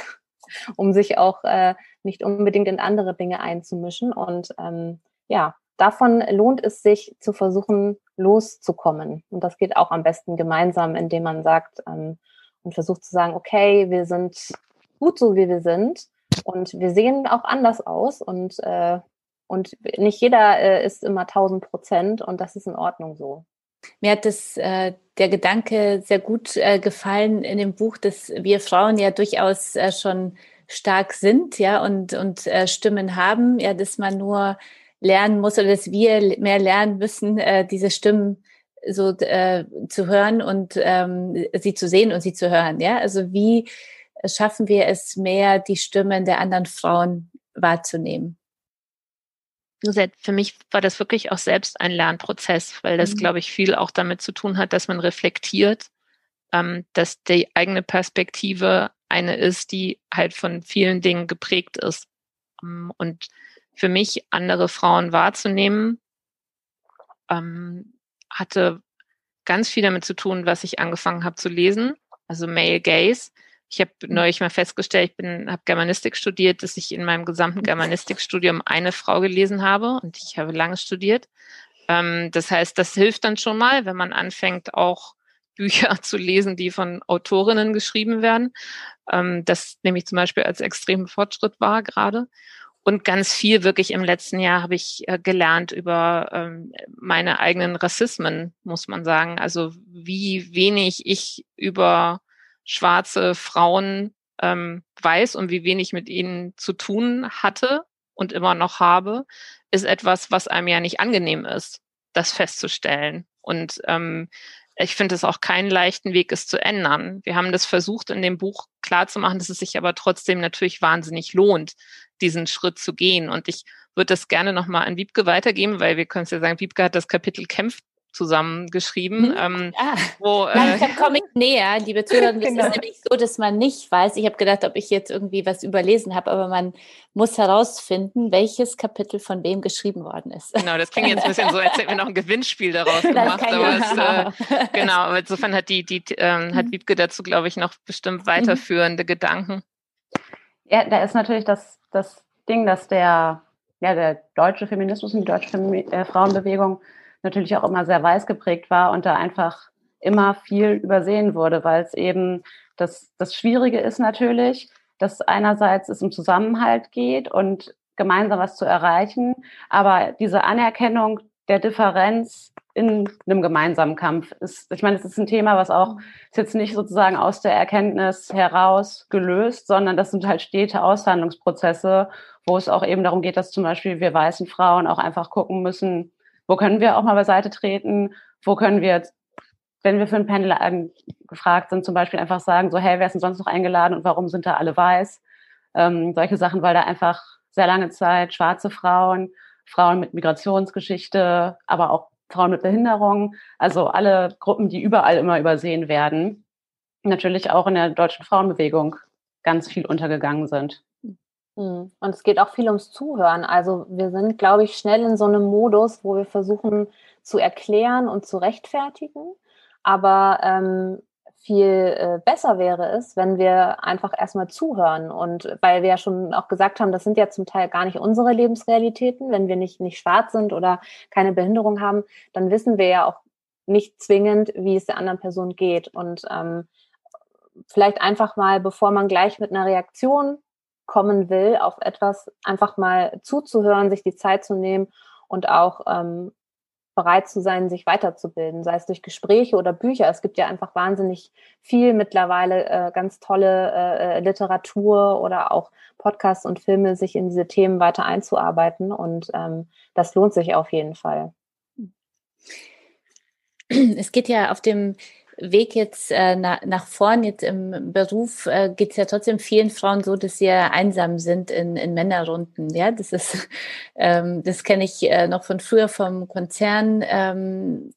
um sich auch äh, nicht unbedingt in andere Dinge einzumischen. Und ähm, ja, davon lohnt es sich zu versuchen, loszukommen. Und das geht auch am besten gemeinsam, indem man sagt ähm, und versucht zu sagen, okay, wir sind gut so, wie wir sind. Und wir sehen auch anders aus und, äh, und nicht jeder äh, ist immer 1000 Prozent und das ist in Ordnung so. Mir hat das, äh, der Gedanke sehr gut äh, gefallen in dem Buch, dass wir Frauen ja durchaus äh, schon stark sind, ja, und, und äh, Stimmen haben, ja, dass man nur lernen muss oder dass wir mehr lernen müssen, äh, diese Stimmen so äh, zu hören und ähm, sie zu sehen und sie zu hören, ja. Also wie schaffen wir es mehr, die Stimmen der anderen Frauen wahrzunehmen? Für mich war das wirklich auch selbst ein Lernprozess, weil das, mhm. glaube ich, viel auch damit zu tun hat, dass man reflektiert, ähm, dass die eigene Perspektive eine ist, die halt von vielen Dingen geprägt ist. Ähm, und für mich, andere Frauen wahrzunehmen, ähm, hatte ganz viel damit zu tun, was ich angefangen habe zu lesen, also Male Gaze. Ich habe mhm. neulich mal festgestellt, ich bin, habe Germanistik studiert, dass ich in meinem gesamten mhm. Germanistikstudium eine Frau gelesen habe und ich habe lange studiert. Ähm, das heißt, das hilft dann schon mal, wenn man anfängt, auch Bücher zu lesen, die von Autorinnen geschrieben werden. Ähm, das nehme ich zum Beispiel als extremen Fortschritt wahr gerade. Und ganz viel wirklich im letzten Jahr habe ich äh, gelernt über ähm, meine eigenen Rassismen, muss man sagen. Also wie wenig ich über schwarze Frauen ähm, weiß und wie wenig mit ihnen zu tun hatte und immer noch habe, ist etwas, was einem ja nicht angenehm ist, das festzustellen. Und ähm, ich finde es auch keinen leichten Weg, es zu ändern. Wir haben das versucht, in dem Buch klarzumachen, dass es sich aber trotzdem natürlich wahnsinnig lohnt, diesen Schritt zu gehen. Und ich würde das gerne nochmal an Wiebke weitergeben, weil wir können es ja sagen, Wiebke hat das Kapitel Kämpft zusammengeschrieben. Mhm. Ähm, ah. wo, äh, Langsam komme ich näher. Liebe Zuhörer, genau. es ist nämlich so, dass man nicht weiß. Ich habe gedacht, ob ich jetzt irgendwie was überlesen habe, aber man muss herausfinden, welches Kapitel von wem geschrieben worden ist. Genau, das klingt jetzt ein bisschen so, als hätten wir noch ein Gewinnspiel daraus gemacht. Aber es, äh, genau, aber insofern hat die, die ähm, hat mhm. Wiebke dazu, glaube ich, noch bestimmt mhm. weiterführende mhm. Gedanken. Ja, da ist natürlich das, das Ding, dass der, ja, der deutsche Feminismus und die deutsche Femi äh, Frauenbewegung natürlich auch immer sehr weiß geprägt war und da einfach immer viel übersehen wurde, weil es eben das, das Schwierige ist natürlich, dass einerseits es um Zusammenhalt geht und gemeinsam was zu erreichen, aber diese Anerkennung der Differenz in einem gemeinsamen Kampf ist, ich meine, es ist ein Thema, was auch ist jetzt nicht sozusagen aus der Erkenntnis heraus gelöst, sondern das sind halt stete Aushandlungsprozesse, wo es auch eben darum geht, dass zum Beispiel wir weißen Frauen auch einfach gucken müssen, wo können wir auch mal beiseite treten? Wo können wir wenn wir für ein Panel gefragt sind, zum Beispiel einfach sagen, so, hey, wer ist denn sonst noch eingeladen und warum sind da alle weiß? Ähm, solche Sachen, weil da einfach sehr lange Zeit schwarze Frauen, Frauen mit Migrationsgeschichte, aber auch Frauen mit Behinderung, also alle Gruppen, die überall immer übersehen werden, natürlich auch in der deutschen Frauenbewegung ganz viel untergegangen sind. Mhm. Und es geht auch viel ums Zuhören. Also wir sind, glaube ich, schnell in so einem Modus, wo wir versuchen zu erklären und zu rechtfertigen. Aber ähm, viel äh, besser wäre es, wenn wir einfach erstmal zuhören. Und weil wir ja schon auch gesagt haben, das sind ja zum Teil gar nicht unsere Lebensrealitäten. Wenn wir nicht, nicht schwarz sind oder keine Behinderung haben, dann wissen wir ja auch nicht zwingend, wie es der anderen Person geht. Und ähm, vielleicht einfach mal, bevor man gleich mit einer Reaktion kommen will, auf etwas einfach mal zuzuhören, sich die Zeit zu nehmen und auch ähm, bereit zu sein, sich weiterzubilden, sei es durch Gespräche oder Bücher. Es gibt ja einfach wahnsinnig viel mittlerweile, äh, ganz tolle äh, Literatur oder auch Podcasts und Filme, sich in diese Themen weiter einzuarbeiten. Und ähm, das lohnt sich auf jeden Fall. Es geht ja auf dem Weg jetzt äh, nach, nach vorn, jetzt im Beruf, äh, geht es ja trotzdem vielen Frauen so, dass sie ja einsam sind in, in Männerrunden. Ja, das ist, ähm, das kenne ich äh, noch von früher vom Konzern, ähm,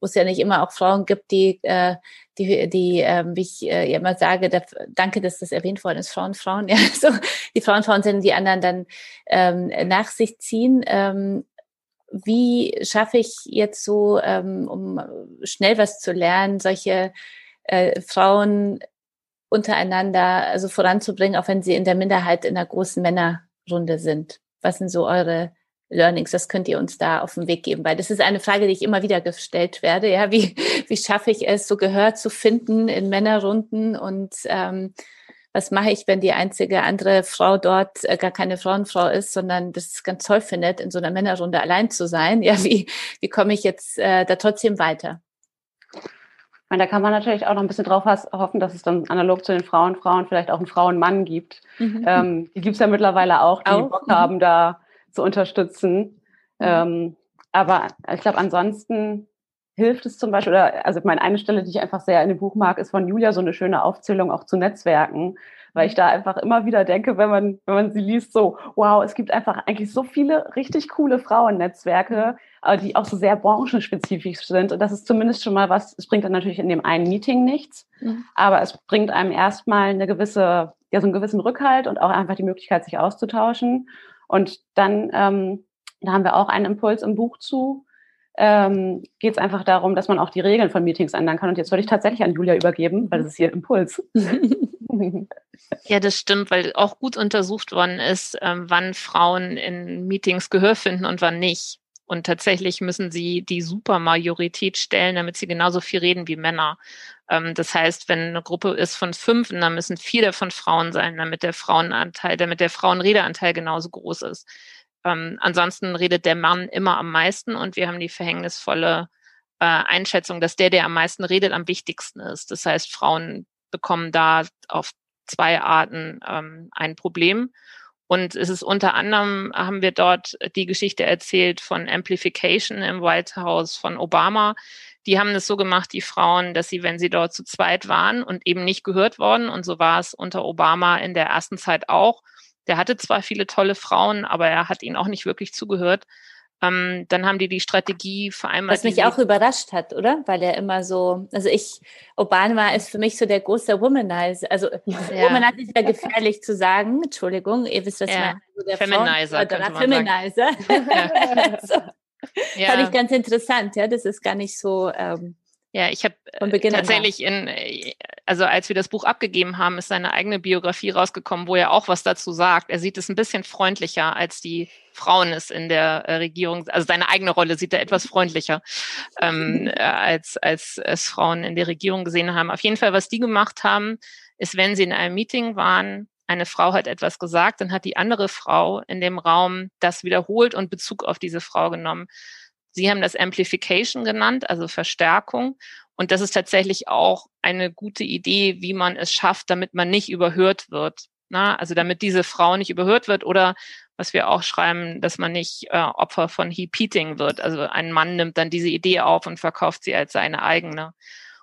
wo es ja nicht immer auch Frauen gibt, die, äh, die, die äh, wie ich äh, immer sage, da, danke, dass das erwähnt worden ist, Frauen, Frauen, ja, so, die Frauen, Frauen sind, die anderen dann ähm, nach sich ziehen. Ähm, wie schaffe ich jetzt so, ähm, um schnell was zu lernen, solche äh, Frauen untereinander also voranzubringen, auch wenn sie in der Minderheit in einer großen Männerrunde sind? Was sind so eure Learnings? Das könnt ihr uns da auf den Weg geben, weil das ist eine Frage, die ich immer wieder gestellt werde. Ja, wie, wie schaffe ich es, so Gehör zu finden in Männerrunden und ähm, was mache ich, wenn die einzige andere Frau dort äh, gar keine Frauenfrau ist, sondern das ganz toll findet, in so einer Männerrunde allein zu sein? Ja, wie, wie komme ich jetzt äh, da trotzdem weiter? meine, da kann man natürlich auch noch ein bisschen drauf hoffen, dass es dann analog zu den Frauen, Frauen vielleicht auch einen Frauen-Mann gibt. Mhm. Ähm, die gibt es ja mittlerweile auch, die auch? Bock mhm. haben, da zu unterstützen. Mhm. Ähm, aber ich glaube, ansonsten hilft es zum Beispiel, oder also meine eine Stelle, die ich einfach sehr in dem Buch mag, ist von Julia so eine schöne Aufzählung auch zu Netzwerken, weil ich da einfach immer wieder denke, wenn man, wenn man sie liest, so, wow, es gibt einfach eigentlich so viele richtig coole Frauennetzwerke, äh, die auch so sehr branchenspezifisch sind. Und das ist zumindest schon mal was, es bringt dann natürlich in dem einen Meeting nichts, mhm. aber es bringt einem erstmal eine gewisse, ja, so einen gewissen Rückhalt und auch einfach die Möglichkeit, sich auszutauschen. Und dann, ähm, da haben wir auch einen Impuls im Buch zu, ähm, geht es einfach darum, dass man auch die Regeln von Meetings ändern kann. Und jetzt würde ich tatsächlich an Julia übergeben, weil das ist ihr Impuls. Ja, das stimmt, weil auch gut untersucht worden ist, ähm, wann Frauen in Meetings Gehör finden und wann nicht. Und tatsächlich müssen sie die Supermajorität stellen, damit sie genauso viel reden wie Männer. Ähm, das heißt, wenn eine Gruppe ist von fünf, dann müssen vier davon Frauen sein, damit der Frauenanteil, damit der Frauenredeanteil genauso groß ist. Ähm, ansonsten redet der Mann immer am meisten und wir haben die verhängnisvolle äh, Einschätzung, dass der, der am meisten redet, am wichtigsten ist. Das heißt, Frauen bekommen da auf zwei Arten ähm, ein Problem. Und es ist unter anderem, haben wir dort die Geschichte erzählt von Amplification im White House von Obama. Die haben es so gemacht, die Frauen, dass sie, wenn sie dort zu zweit waren und eben nicht gehört worden, und so war es unter Obama in der ersten Zeit auch, der hatte zwar viele tolle Frauen, aber er hat ihnen auch nicht wirklich zugehört. Ähm, dann haben die die Strategie vereinbart. Was mich auch überrascht hat, oder? Weil er immer so, also ich, Obama ist für mich so der große Womanizer. Also ja. Womanizer ist ja gefährlich zu sagen. Entschuldigung, ihr wisst, was ja. ich meine. Also der Feminizer. Frauen, Feminizer. Ja. so. ja. Fand ich ganz interessant, ja. Das ist gar nicht so. Ähm, ja, ich habe äh, tatsächlich in, äh, also als wir das Buch abgegeben haben, ist seine eigene Biografie rausgekommen, wo er auch was dazu sagt. Er sieht es ein bisschen freundlicher, als die Frauen es in der äh, Regierung, also seine eigene Rolle sieht er etwas freundlicher, ähm, äh, als, als es Frauen in der Regierung gesehen haben. Auf jeden Fall, was die gemacht haben, ist, wenn sie in einem Meeting waren, eine Frau hat etwas gesagt, dann hat die andere Frau in dem Raum das wiederholt und Bezug auf diese Frau genommen. Sie haben das Amplification genannt, also Verstärkung. Und das ist tatsächlich auch eine gute Idee, wie man es schafft, damit man nicht überhört wird. Na, also damit diese Frau nicht überhört wird oder was wir auch schreiben, dass man nicht äh, Opfer von Heap-Eating wird. Also ein Mann nimmt dann diese Idee auf und verkauft sie als seine eigene.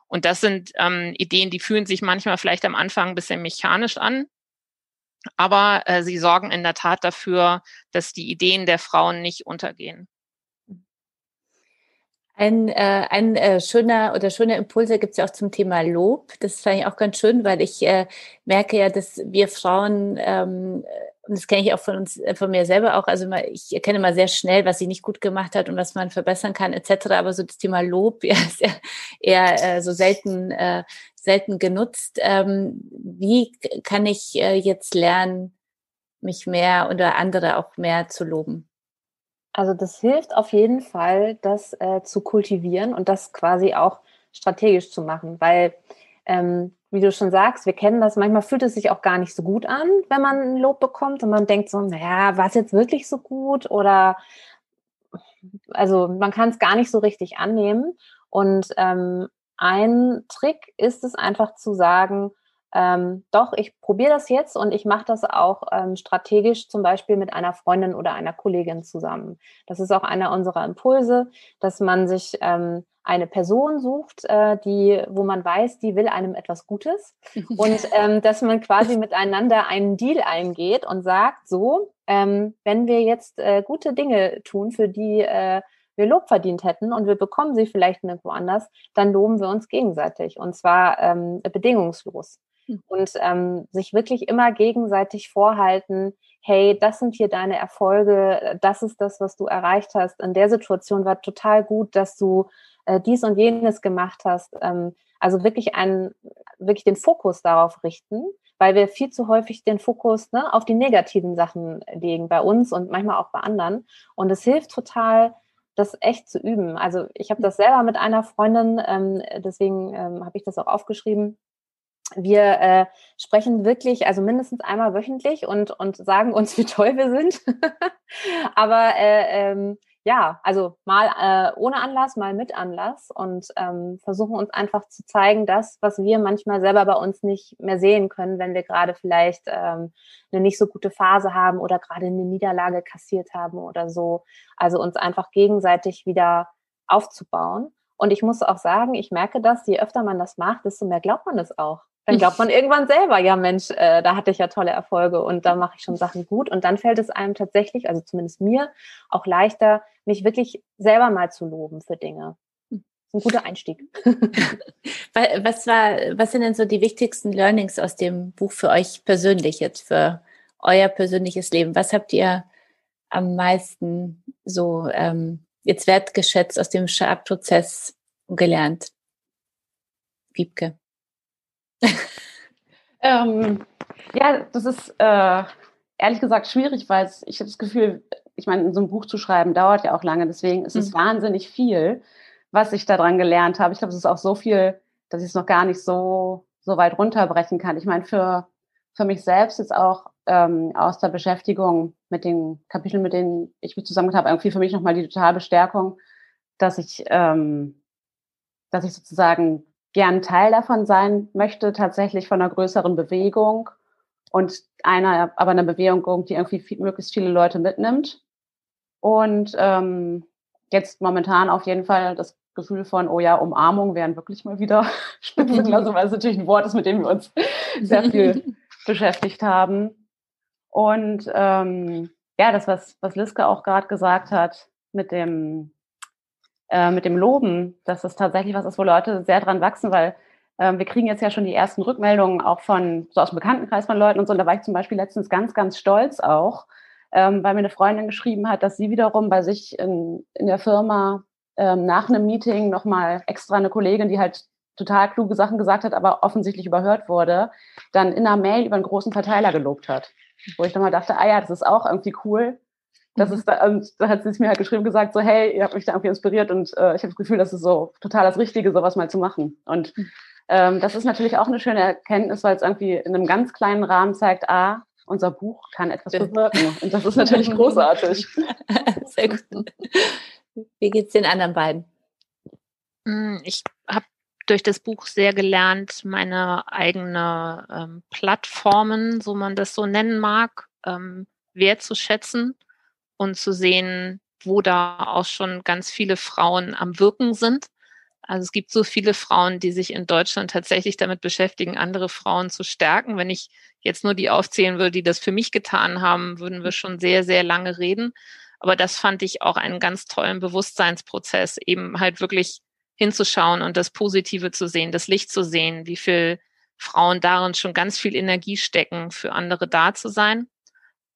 Und das sind ähm, Ideen, die fühlen sich manchmal vielleicht am Anfang ein bisschen mechanisch an, aber äh, sie sorgen in der Tat dafür, dass die Ideen der Frauen nicht untergehen. Ein, äh, ein äh, schöner oder schöne Impulse gibt es ja auch zum Thema Lob. Das fand ich auch ganz schön, weil ich äh, merke ja, dass wir Frauen, ähm, und das kenne ich auch von uns, äh, von mir selber auch, also immer, ich erkenne mal sehr schnell, was sie nicht gut gemacht hat und was man verbessern kann, etc. Aber so das Thema Lob ja, ist ja eher äh, so selten, äh, selten genutzt. Ähm, wie kann ich äh, jetzt lernen, mich mehr oder andere auch mehr zu loben? Also das hilft auf jeden Fall, das äh, zu kultivieren und das quasi auch strategisch zu machen, weil ähm, wie du schon sagst, wir kennen das, manchmal fühlt es sich auch gar nicht so gut an, wenn man ein Lob bekommt und man denkt so, naja, war es jetzt wirklich so gut oder also man kann es gar nicht so richtig annehmen. Und ähm, ein Trick ist es einfach zu sagen, ähm, doch, ich probiere das jetzt und ich mache das auch ähm, strategisch zum Beispiel mit einer Freundin oder einer Kollegin zusammen. Das ist auch einer unserer Impulse, dass man sich ähm, eine Person sucht, äh, die, wo man weiß, die will einem etwas Gutes. Und ähm, dass man quasi miteinander einen Deal eingeht und sagt, so, ähm, wenn wir jetzt äh, gute Dinge tun, für die äh, wir Lob verdient hätten und wir bekommen sie vielleicht nirgendwo anders, dann loben wir uns gegenseitig. Und zwar ähm, bedingungslos und ähm, sich wirklich immer gegenseitig vorhalten, hey, das sind hier deine Erfolge, das ist das, was du erreicht hast. In der Situation war total gut, dass du äh, dies und jenes gemacht hast. Ähm, also wirklich einen, wirklich den Fokus darauf richten, weil wir viel zu häufig den Fokus ne, auf die negativen Sachen legen bei uns und manchmal auch bei anderen. Und es hilft total, das echt zu üben. Also ich habe das selber mit einer Freundin, ähm, deswegen ähm, habe ich das auch aufgeschrieben. Wir äh, sprechen wirklich, also mindestens einmal wöchentlich und, und sagen uns, wie toll wir sind. Aber äh, ähm, ja, also mal äh, ohne Anlass, mal mit Anlass und ähm, versuchen uns einfach zu zeigen, das, was wir manchmal selber bei uns nicht mehr sehen können, wenn wir gerade vielleicht ähm, eine nicht so gute Phase haben oder gerade eine Niederlage kassiert haben oder so. Also uns einfach gegenseitig wieder aufzubauen. Und ich muss auch sagen, ich merke das, je öfter man das macht, desto mehr glaubt man es auch dann glaubt man irgendwann selber, ja Mensch, äh, da hatte ich ja tolle Erfolge und da mache ich schon Sachen gut. Und dann fällt es einem tatsächlich, also zumindest mir, auch leichter, mich wirklich selber mal zu loben für Dinge. Ein guter Einstieg. was war, was sind denn so die wichtigsten Learnings aus dem Buch für euch persönlich jetzt, für euer persönliches Leben? Was habt ihr am meisten so ähm, jetzt wertgeschätzt aus dem Schreibprozess gelernt? Wiebke. ähm, ja, das ist äh, ehrlich gesagt schwierig, weil ich habe das Gefühl, ich meine, so ein Buch zu schreiben dauert ja auch lange, deswegen ist es mhm. wahnsinnig viel, was ich daran gelernt habe. Ich glaube, es ist auch so viel, dass ich es noch gar nicht so, so weit runterbrechen kann. Ich meine, für, für mich selbst ist auch ähm, aus der Beschäftigung mit den Kapiteln, mit denen ich mich zusammen habe, irgendwie für mich nochmal die totale Bestärkung, dass ich, ähm, dass ich sozusagen gern Teil davon sein möchte, tatsächlich von einer größeren Bewegung und einer, aber eine Bewegung, die irgendwie viel, möglichst viele Leute mitnimmt. Und ähm, jetzt momentan auf jeden Fall das Gefühl von, oh ja, Umarmung wären wirklich mal wieder Spitzenklasse, weil es natürlich ein Wort ist, mit dem wir uns sehr viel beschäftigt haben. Und ähm, ja, das, was, was Liske auch gerade gesagt hat, mit dem, äh, mit dem Loben, dass es tatsächlich was ist, wo Leute sehr dran wachsen, weil äh, wir kriegen jetzt ja schon die ersten Rückmeldungen auch von, so aus dem Bekanntenkreis von Leuten und so. Und da war ich zum Beispiel letztens ganz, ganz stolz auch, ähm, weil mir eine Freundin geschrieben hat, dass sie wiederum bei sich in, in der Firma ähm, nach einem Meeting nochmal extra eine Kollegin, die halt total kluge Sachen gesagt hat, aber offensichtlich überhört wurde, dann in einer Mail über einen großen Verteiler gelobt hat. Wo ich dann mal dachte, ah ja, das ist auch irgendwie cool. Das ist da, und da hat sie es mir halt geschrieben gesagt, so, hey, ihr habt mich da irgendwie inspiriert und äh, ich habe das Gefühl, das ist so total das Richtige, sowas mal zu machen. Und mhm. ähm, das ist natürlich auch eine schöne Erkenntnis, weil es irgendwie in einem ganz kleinen Rahmen zeigt, ah, unser Buch kann etwas bewirken. Und das ist natürlich großartig. Sehr gut. Wie geht's den anderen beiden? Hm, ich habe durch das Buch sehr gelernt, meine eigene ähm, Plattformen, so man das so nennen mag, ähm, wertzuschätzen und zu sehen, wo da auch schon ganz viele Frauen am Wirken sind also es gibt so viele Frauen, die sich in Deutschland tatsächlich damit beschäftigen, andere Frauen zu stärken. Wenn ich jetzt nur die aufzählen würde, die das für mich getan haben, würden wir schon sehr, sehr lange reden. Aber das fand ich auch einen ganz tollen Bewusstseinsprozess, eben halt wirklich hinzuschauen und das Positive zu sehen, das Licht zu sehen, wie viel Frauen darin schon ganz viel Energie stecken, für andere da zu sein.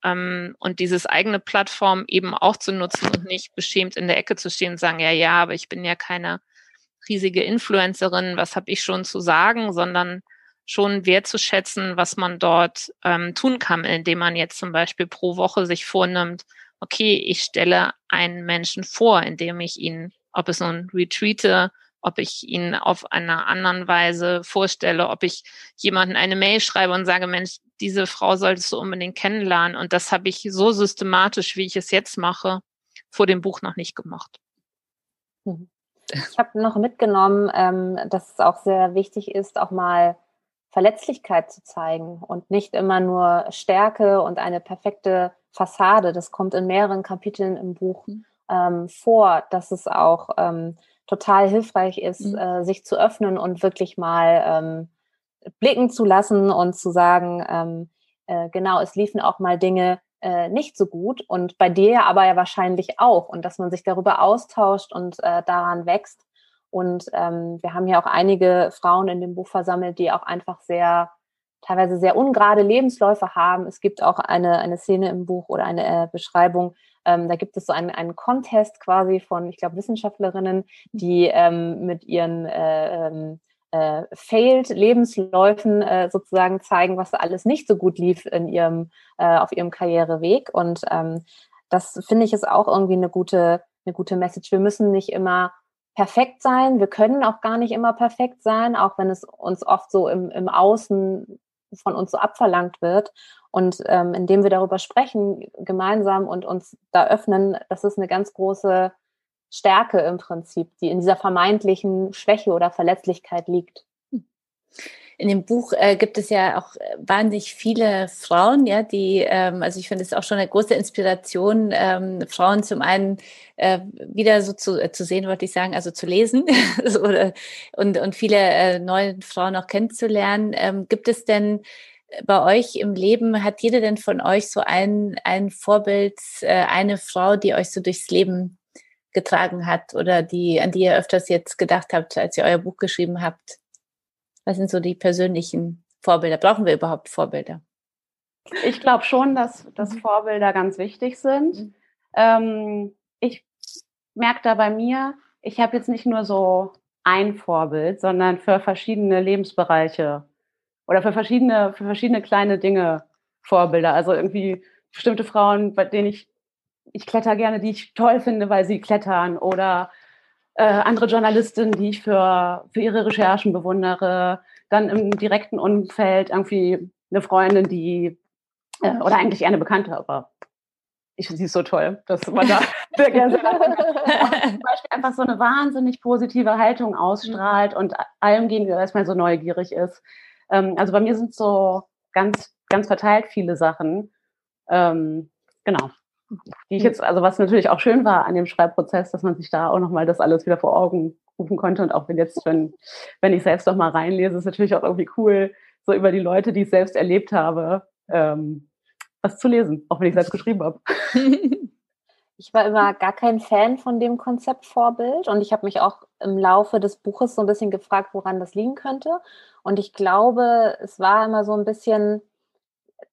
Ähm, und dieses eigene Plattform eben auch zu nutzen und nicht beschämt in der Ecke zu stehen und sagen, ja, ja, aber ich bin ja keine riesige Influencerin, was habe ich schon zu sagen, sondern schon wertzuschätzen, was man dort ähm, tun kann, indem man jetzt zum Beispiel pro Woche sich vornimmt, okay, ich stelle einen Menschen vor, indem ich ihn, ob es nun retreate, ob ich ihn auf einer anderen Weise vorstelle, ob ich jemanden eine Mail schreibe und sage, Mensch, diese Frau solltest du unbedingt kennenlernen. Und das habe ich so systematisch, wie ich es jetzt mache, vor dem Buch noch nicht gemacht. Mhm. Ich habe noch mitgenommen, ähm, dass es auch sehr wichtig ist, auch mal Verletzlichkeit zu zeigen und nicht immer nur Stärke und eine perfekte Fassade. Das kommt in mehreren Kapiteln im Buch mhm. ähm, vor, dass es auch ähm, total hilfreich ist, mhm. äh, sich zu öffnen und wirklich mal ähm, blicken zu lassen und zu sagen, ähm, äh, genau, es liefen auch mal Dinge, äh, nicht so gut und bei dir aber ja wahrscheinlich auch und dass man sich darüber austauscht und äh, daran wächst. Und ähm, wir haben ja auch einige Frauen in dem Buch versammelt, die auch einfach sehr teilweise sehr ungerade Lebensläufe haben. Es gibt auch eine, eine Szene im Buch oder eine äh, Beschreibung, ähm, da gibt es so einen, einen Contest quasi von, ich glaube, Wissenschaftlerinnen, die ähm, mit ihren äh, ähm, äh, failed Lebensläufen äh, sozusagen zeigen, was alles nicht so gut lief in ihrem äh, auf ihrem Karriereweg und ähm, das finde ich ist auch irgendwie eine gute eine gute Message. Wir müssen nicht immer perfekt sein, wir können auch gar nicht immer perfekt sein, auch wenn es uns oft so im, im Außen von uns so abverlangt wird. Und ähm, indem wir darüber sprechen gemeinsam und uns da öffnen, das ist eine ganz große Stärke im Prinzip, die in dieser vermeintlichen Schwäche oder Verletzlichkeit liegt. In dem Buch äh, gibt es ja auch äh, wahnsinnig viele Frauen, ja, die, ähm, also ich finde es auch schon eine große Inspiration, ähm, Frauen zum einen äh, wieder so zu, äh, zu sehen, wollte ich sagen, also zu lesen und, und viele äh, neue Frauen auch kennenzulernen. Ähm, gibt es denn bei euch im Leben, hat jeder denn von euch so ein, ein Vorbild, äh, eine Frau, die euch so durchs Leben getragen hat oder die, an die ihr öfters jetzt gedacht habt, als ihr euer Buch geschrieben habt? Was sind so die persönlichen Vorbilder? Brauchen wir überhaupt Vorbilder? Ich glaube schon, dass, dass mhm. Vorbilder ganz wichtig sind. Mhm. Ähm, ich merke da bei mir, ich habe jetzt nicht nur so ein Vorbild, sondern für verschiedene Lebensbereiche oder für verschiedene, für verschiedene kleine Dinge Vorbilder. Also irgendwie bestimmte Frauen, bei denen ich, ich kletter gerne, die ich toll finde, weil sie klettern oder äh, andere Journalistinnen, die ich für, für ihre Recherchen bewundere. Dann im direkten Umfeld irgendwie eine Freundin, die, äh, oder eigentlich eher eine Bekannte, aber ich finde sie so toll, dass man da sehr gerne zum Beispiel einfach so eine wahnsinnig positive Haltung ausstrahlt und allem gegenüber erstmal so neugierig ist. Ähm, also bei mir sind so ganz, ganz verteilt viele Sachen. Ähm, genau. Die ich jetzt, also was natürlich auch schön war an dem Schreibprozess, dass man sich da auch nochmal das alles wieder vor Augen rufen konnte. Und auch wenn jetzt, wenn, wenn ich selbst nochmal reinlese, ist natürlich auch irgendwie cool, so über die Leute, die ich selbst erlebt habe, ähm, was zu lesen, auch wenn ich selbst geschrieben habe. Ich war immer gar kein Fan von dem Konzept Vorbild und ich habe mich auch im Laufe des Buches so ein bisschen gefragt, woran das liegen könnte. Und ich glaube, es war immer so ein bisschen,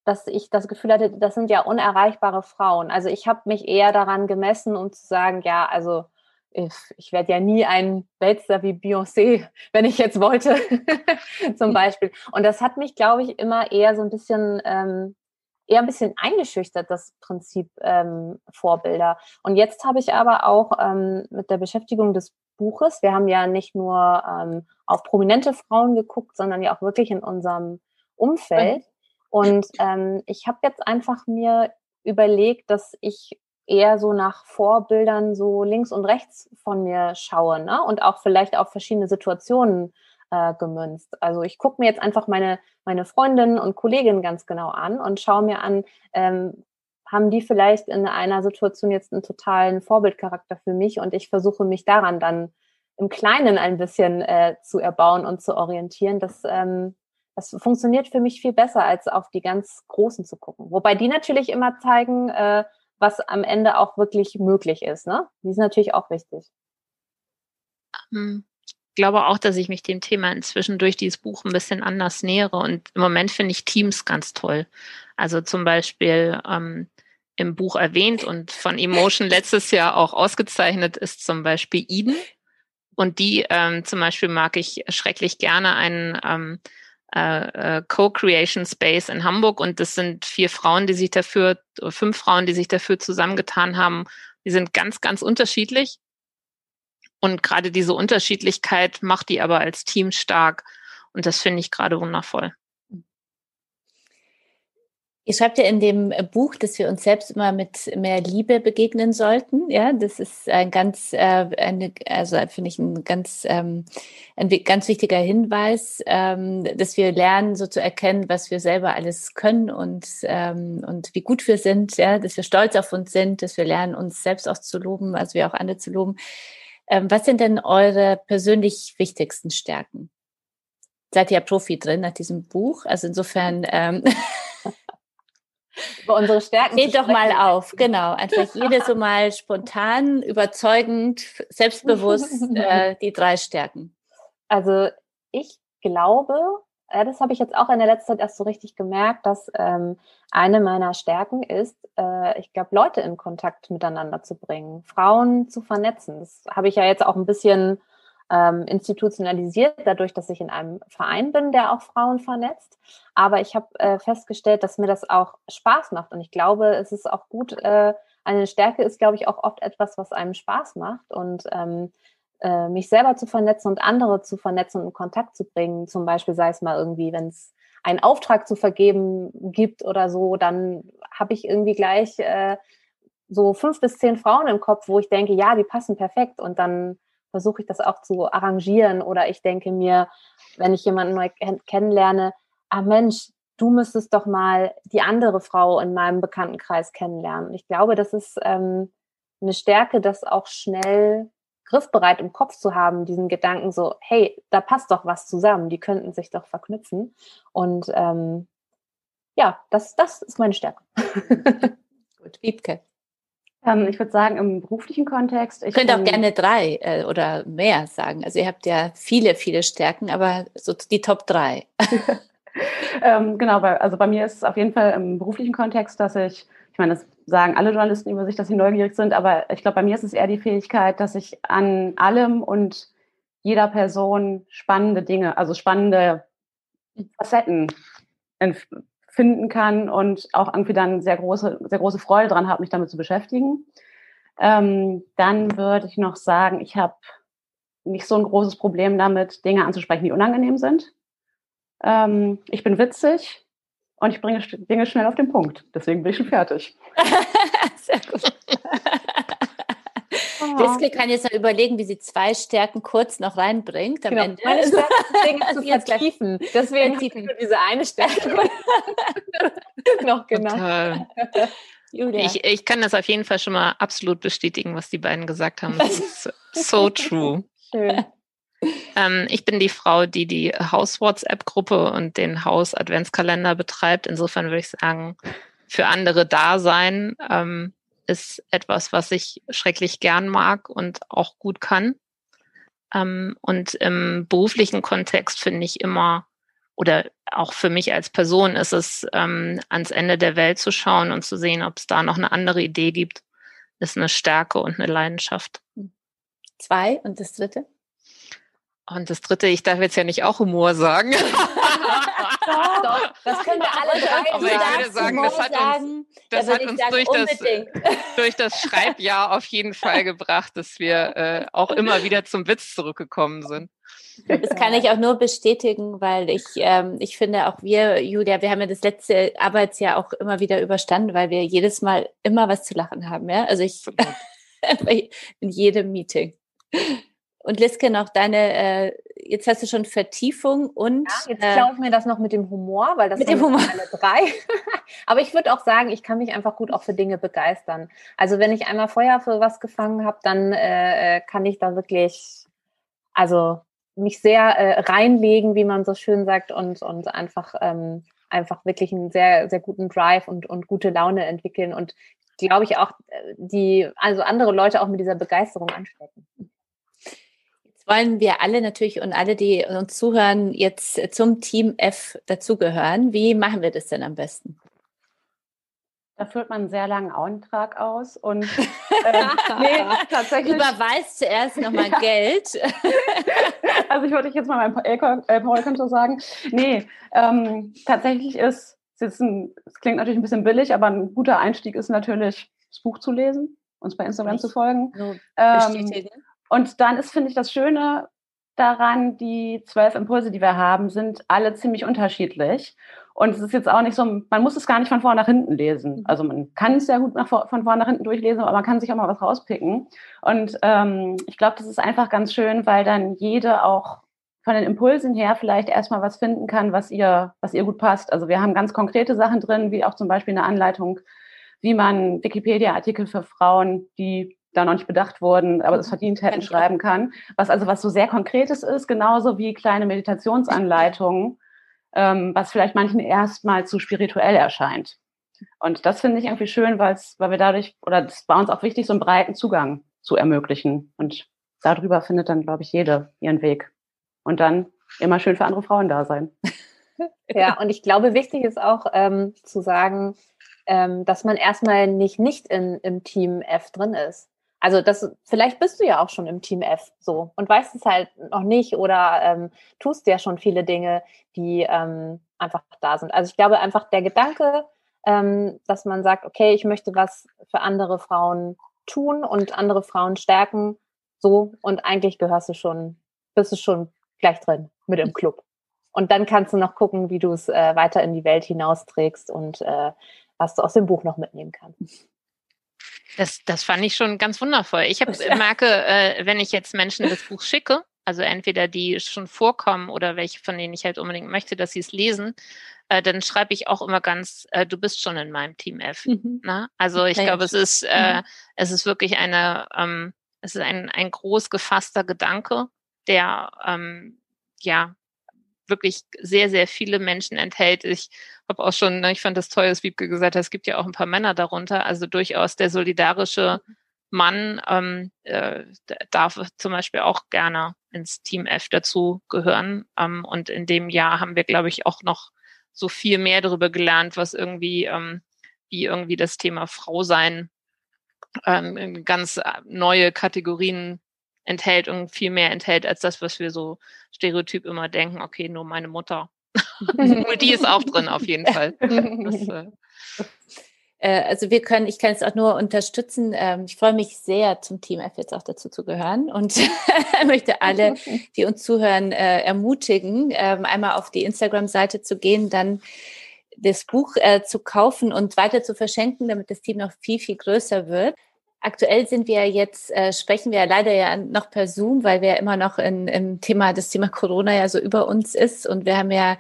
dass ich das Gefühl hatte, das sind ja unerreichbare Frauen. Also ich habe mich eher daran gemessen, um zu sagen, ja, also ich, ich werde ja nie ein Weltstar wie Beyoncé, wenn ich jetzt wollte, zum Beispiel. Und das hat mich, glaube ich, immer eher so ein bisschen ähm, eher ein bisschen eingeschüchtert, das Prinzip ähm, Vorbilder. Und jetzt habe ich aber auch ähm, mit der Beschäftigung des Buches, wir haben ja nicht nur ähm, auf prominente Frauen geguckt, sondern ja auch wirklich in unserem Umfeld. Und ähm, ich habe jetzt einfach mir überlegt, dass ich eher so nach Vorbildern so links und rechts von mir schaue ne? und auch vielleicht auf verschiedene Situationen äh, gemünzt. Also ich gucke mir jetzt einfach meine, meine Freundinnen und Kolleginnen ganz genau an und schaue mir an, ähm, haben die vielleicht in einer Situation jetzt einen totalen Vorbildcharakter für mich und ich versuche mich daran dann im Kleinen ein bisschen äh, zu erbauen und zu orientieren. Das, ähm, das funktioniert für mich viel besser, als auf die ganz Großen zu gucken. Wobei die natürlich immer zeigen, äh, was am Ende auch wirklich möglich ist. Ne? Die sind natürlich auch wichtig. Ähm, glaube auch, dass ich mich dem Thema inzwischen durch dieses Buch ein bisschen anders nähere. Und im Moment finde ich Teams ganz toll. Also zum Beispiel ähm, im Buch erwähnt und von Emotion letztes Jahr auch ausgezeichnet ist zum Beispiel Eden. Und die ähm, zum Beispiel mag ich schrecklich gerne einen ähm, äh, äh, Co-Creation Space in Hamburg. Und das sind vier Frauen, die sich dafür, fünf Frauen, die sich dafür zusammengetan haben. Die sind ganz, ganz unterschiedlich und gerade diese Unterschiedlichkeit macht die aber als Team stark. Und das finde ich gerade wundervoll. Ihr schreibt ja in dem Buch, dass wir uns selbst immer mit mehr Liebe begegnen sollten. Ja, das ist ein ganz, äh, eine, also finde ich ein ganz, ähm, ein ganz wichtiger Hinweis, ähm, dass wir lernen, so zu erkennen, was wir selber alles können und ähm, und wie gut wir sind. Ja, dass wir stolz auf uns sind, dass wir lernen, uns selbst auch zu loben, also wir auch andere zu loben. Ähm, was sind denn eure persönlich wichtigsten Stärken? Seid ihr ja Profi drin nach diesem Buch? Also insofern. Über unsere Stärken. Geht doch mal auf, genau. Einfach jede so mal spontan, überzeugend, selbstbewusst äh, die drei Stärken. Also ich glaube, Ja, das habe ich jetzt auch in der letzten Zeit erst so richtig gemerkt, dass ähm, eine meiner Stärken ist, äh, ich glaube, Leute in Kontakt miteinander zu bringen, Frauen zu vernetzen. Das habe ich ja jetzt auch ein bisschen ähm, institutionalisiert, dadurch, dass ich in einem Verein bin, der auch Frauen vernetzt. Aber ich habe äh, festgestellt, dass mir das auch Spaß macht. Und ich glaube, es ist auch gut, äh, eine Stärke ist, glaube ich, auch oft etwas, was einem Spaß macht. Und ähm, äh, mich selber zu vernetzen und andere zu vernetzen und in Kontakt zu bringen. Zum Beispiel sei es mal irgendwie, wenn es einen Auftrag zu vergeben gibt oder so, dann habe ich irgendwie gleich äh, so fünf bis zehn Frauen im Kopf, wo ich denke, ja, die passen perfekt und dann versuche ich das auch zu arrangieren oder ich denke mir, wenn ich jemanden neu kennenlerne, ah Mensch, du müsstest doch mal die andere Frau in meinem Bekanntenkreis kennenlernen. Ich glaube, das ist ähm, eine Stärke, das auch schnell griffbereit im Kopf zu haben, diesen Gedanken so, hey, da passt doch was zusammen, die könnten sich doch verknüpfen. Und ähm, ja, das, das ist meine Stärke. Gut, Wiebke. Ähm, ich würde sagen, im beruflichen Kontext. Ich könnte auch gerne drei äh, oder mehr sagen. Also ihr habt ja viele, viele Stärken, aber so die Top drei. ähm, genau, bei, also bei mir ist es auf jeden Fall im beruflichen Kontext, dass ich meine, das sagen alle Journalisten über sich, dass sie neugierig sind, aber ich glaube, bei mir ist es eher die Fähigkeit, dass ich an allem und jeder Person spannende Dinge, also spannende Facetten finden kann und auch irgendwie dann sehr große, sehr große Freude dran habe, mich damit zu beschäftigen. Ähm, dann würde ich noch sagen, ich habe nicht so ein großes Problem damit, Dinge anzusprechen, die unangenehm sind. Ähm, ich bin witzig, und ich bringe Dinge schnell auf den Punkt. Deswegen bin ich schon fertig. Sehr gut. Liske kann jetzt noch überlegen, wie sie zwei Stärken kurz noch reinbringt am genau. Ende. Meine Stärken zu vertiefen. Deswegen vertiefen. nur diese eine Stärke noch genau. Ich, ich kann das auf jeden Fall schon mal absolut bestätigen, was die beiden gesagt haben. Das ist so true. Schön. Ähm, ich bin die Frau, die die Haus-WhatsApp-Gruppe und den Haus-Adventskalender betreibt. Insofern würde ich sagen, für andere da sein ähm, ist etwas, was ich schrecklich gern mag und auch gut kann. Ähm, und im beruflichen Kontext finde ich immer, oder auch für mich als Person ist es, ähm, ans Ende der Welt zu schauen und zu sehen, ob es da noch eine andere Idee gibt, ist eine Stärke und eine Leidenschaft. Zwei und das dritte? Und das dritte, ich darf jetzt ja nicht auch Humor sagen. doch, doch, das können wir alle drei Aber ich würde sagen, das hat uns, das da hat uns durch, das, durch das Schreibjahr auf jeden Fall gebracht, dass wir äh, auch immer wieder zum Witz zurückgekommen sind. Das kann ich auch nur bestätigen, weil ich, ähm, ich finde auch wir, Julia, wir haben ja das letzte Arbeitsjahr auch immer wieder überstanden, weil wir jedes Mal immer was zu lachen haben. Ja? Also ich in jedem Meeting. Und Liske, noch deine, äh, jetzt hast du schon Vertiefung und. Ja, jetzt äh, klaue ich mir das noch mit dem Humor, weil das mit sind Humor. alle drei. Aber ich würde auch sagen, ich kann mich einfach gut auch für Dinge begeistern. Also wenn ich einmal Feuer für was gefangen habe, dann äh, äh, kann ich da wirklich, also mich sehr äh, reinlegen, wie man so schön sagt, und, und einfach, ähm, einfach wirklich einen sehr, sehr guten Drive und, und gute Laune entwickeln und glaube ich auch äh, die, also andere Leute auch mit dieser Begeisterung anstecken wollen wir alle natürlich und alle, die uns zuhören, jetzt zum Team F dazugehören. Wie machen wir das denn am besten? Da führt man einen sehr langen Antrag aus und äh, nee, tatsächlich. Überweist zuerst nochmal ja. Geld. also ich würde jetzt mal meinem Paul-Konto sagen. Nee, ähm, tatsächlich ist, es klingt natürlich ein bisschen billig, aber ein guter Einstieg ist natürlich, das Buch zu lesen, uns bei Instagram ich zu folgen. So ähm, und dann ist, finde ich, das Schöne daran, die zwölf Impulse, die wir haben, sind alle ziemlich unterschiedlich. Und es ist jetzt auch nicht so, man muss es gar nicht von vorn nach hinten lesen. Mhm. Also man kann es sehr gut nach, von vorn nach hinten durchlesen, aber man kann sich auch mal was rauspicken. Und ähm, ich glaube, das ist einfach ganz schön, weil dann jede auch von den Impulsen her vielleicht erstmal was finden kann, was ihr, was ihr gut passt. Also wir haben ganz konkrete Sachen drin, wie auch zum Beispiel eine Anleitung, wie man Wikipedia-Artikel für Frauen, die da noch nicht bedacht wurden, aber das mhm. verdient hätten, schreiben kann. Was also was so sehr Konkretes ist, genauso wie kleine Meditationsanleitungen, ähm, was vielleicht manchen erstmal zu spirituell erscheint. Und das finde ich irgendwie schön, weil wir dadurch, oder das war uns auch wichtig, so einen breiten Zugang zu ermöglichen. Und darüber findet dann, glaube ich, jede ihren Weg. Und dann immer schön für andere Frauen da sein. Ja, und ich glaube, wichtig ist auch ähm, zu sagen, ähm, dass man erstmal nicht nicht in, im Team F drin ist. Also das, vielleicht bist du ja auch schon im Team F so und weißt es halt noch nicht oder ähm, tust ja schon viele Dinge, die ähm, einfach da sind. Also ich glaube einfach der Gedanke, ähm, dass man sagt, okay, ich möchte was für andere Frauen tun und andere Frauen stärken, so und eigentlich gehörst du schon, bist du schon gleich drin mit im Club. Und dann kannst du noch gucken, wie du es äh, weiter in die Welt hinausträgst und äh, was du aus dem Buch noch mitnehmen kannst. Das, das fand ich schon ganz wundervoll. Ich hab, merke, äh, wenn ich jetzt Menschen das Buch schicke, also entweder die schon vorkommen oder welche, von denen ich halt unbedingt möchte, dass sie es lesen, äh, dann schreibe ich auch immer ganz, äh, du bist schon in meinem Team F. Mhm. Ne? Also ich ja, glaube, es ist, äh, mhm. es ist wirklich eine, ähm, es ist ein, ein groß gefasster Gedanke, der ähm, ja wirklich sehr, sehr viele Menschen enthält. Ich habe auch schon, ne, ich fand das toll, dass Wiebke gesagt hat, es gibt ja auch ein paar Männer darunter, also durchaus der solidarische Mann ähm, äh, darf zum Beispiel auch gerne ins Team F dazu gehören. Ähm, und in dem Jahr haben wir, glaube ich, auch noch so viel mehr darüber gelernt, was irgendwie, ähm, wie irgendwie das Thema Frau sein ähm, ganz äh, neue Kategorien enthält und viel mehr enthält als das, was wir so stereotyp immer denken, okay, nur meine Mutter. die ist auch drin auf jeden Fall. Das, äh, äh, also wir können, ich kann es auch nur unterstützen. Ähm, ich freue mich sehr, zum Team F jetzt auch dazu zu gehören und möchte alle, die uns zuhören, äh, ermutigen, ähm, einmal auf die Instagram-Seite zu gehen, dann das Buch äh, zu kaufen und weiter zu verschenken, damit das Team noch viel, viel größer wird. Aktuell sind wir jetzt, äh, sprechen wir leider ja noch per Zoom, weil wir immer noch in, im Thema, das Thema Corona ja so über uns ist. Und wir haben ja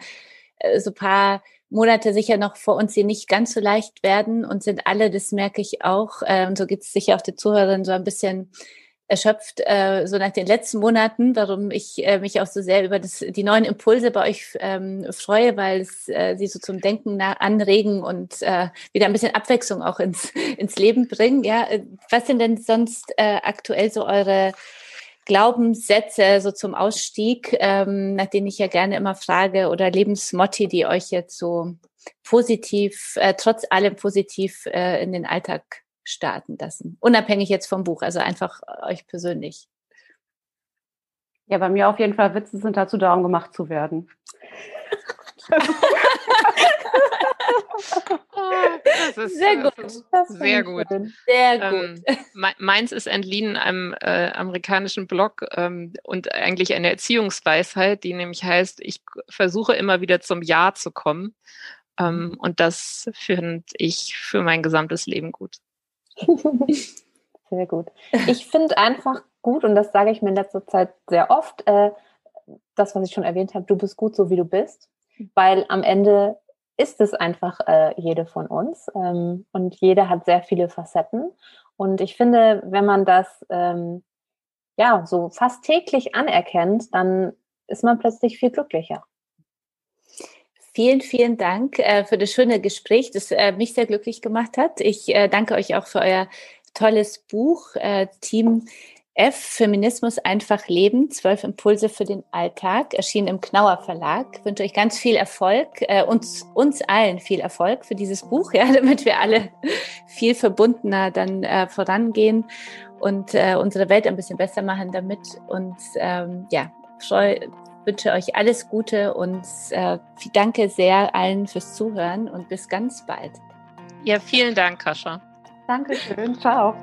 äh, so paar Monate sicher noch vor uns, die nicht ganz so leicht werden und sind alle, das merke ich auch. Äh, und so geht es sicher auch der Zuhörerin so ein bisschen erschöpft, äh, so nach den letzten Monaten, warum ich äh, mich auch so sehr über das, die neuen Impulse bei euch ähm, freue, weil es äh, sie so zum Denken anregen und äh, wieder ein bisschen Abwechslung auch ins, ins Leben bringen. Ja, äh, was sind denn sonst äh, aktuell so eure Glaubenssätze so zum Ausstieg, ähm, nach denen ich ja gerne immer frage, oder Lebensmotti, die euch jetzt so positiv, äh, trotz allem positiv äh, in den Alltag starten lassen. Unabhängig jetzt vom Buch, also einfach euch persönlich. Ja, bei mir auf jeden Fall Witze sind dazu da, um gemacht zu werden. oh, ist, sehr gut. sehr gut. Sehr gut. Ähm, meins ist entliehen einem äh, amerikanischen Blog ähm, und eigentlich eine Erziehungsweisheit, die nämlich heißt, ich versuche immer wieder zum Ja zu kommen. Ähm, mhm. und das finde ich für mein gesamtes Leben gut. Sehr gut. Ich finde einfach gut, und das sage ich mir in letzter Zeit sehr oft, äh, das, was ich schon erwähnt habe, du bist gut so, wie du bist, weil am Ende ist es einfach äh, jede von uns ähm, und jede hat sehr viele Facetten. Und ich finde, wenn man das ähm, ja so fast täglich anerkennt, dann ist man plötzlich viel glücklicher. Vielen, vielen Dank äh, für das schöne Gespräch, das äh, mich sehr glücklich gemacht hat. Ich äh, danke euch auch für euer tolles Buch, Team F, Feminismus einfach leben, zwölf Impulse für den Alltag, erschienen im Knauer Verlag. Ich wünsche euch ganz viel Erfolg, uns, uns allen viel Erfolg für dieses Buch, ja, damit wir alle viel verbundener dann vorangehen und unsere Welt ein bisschen besser machen damit. Und ähm, ja, wünsche euch alles Gute und äh, danke sehr allen fürs Zuhören und bis ganz bald. Ja, vielen Dank, Kascha. Dankeschön. Ciao.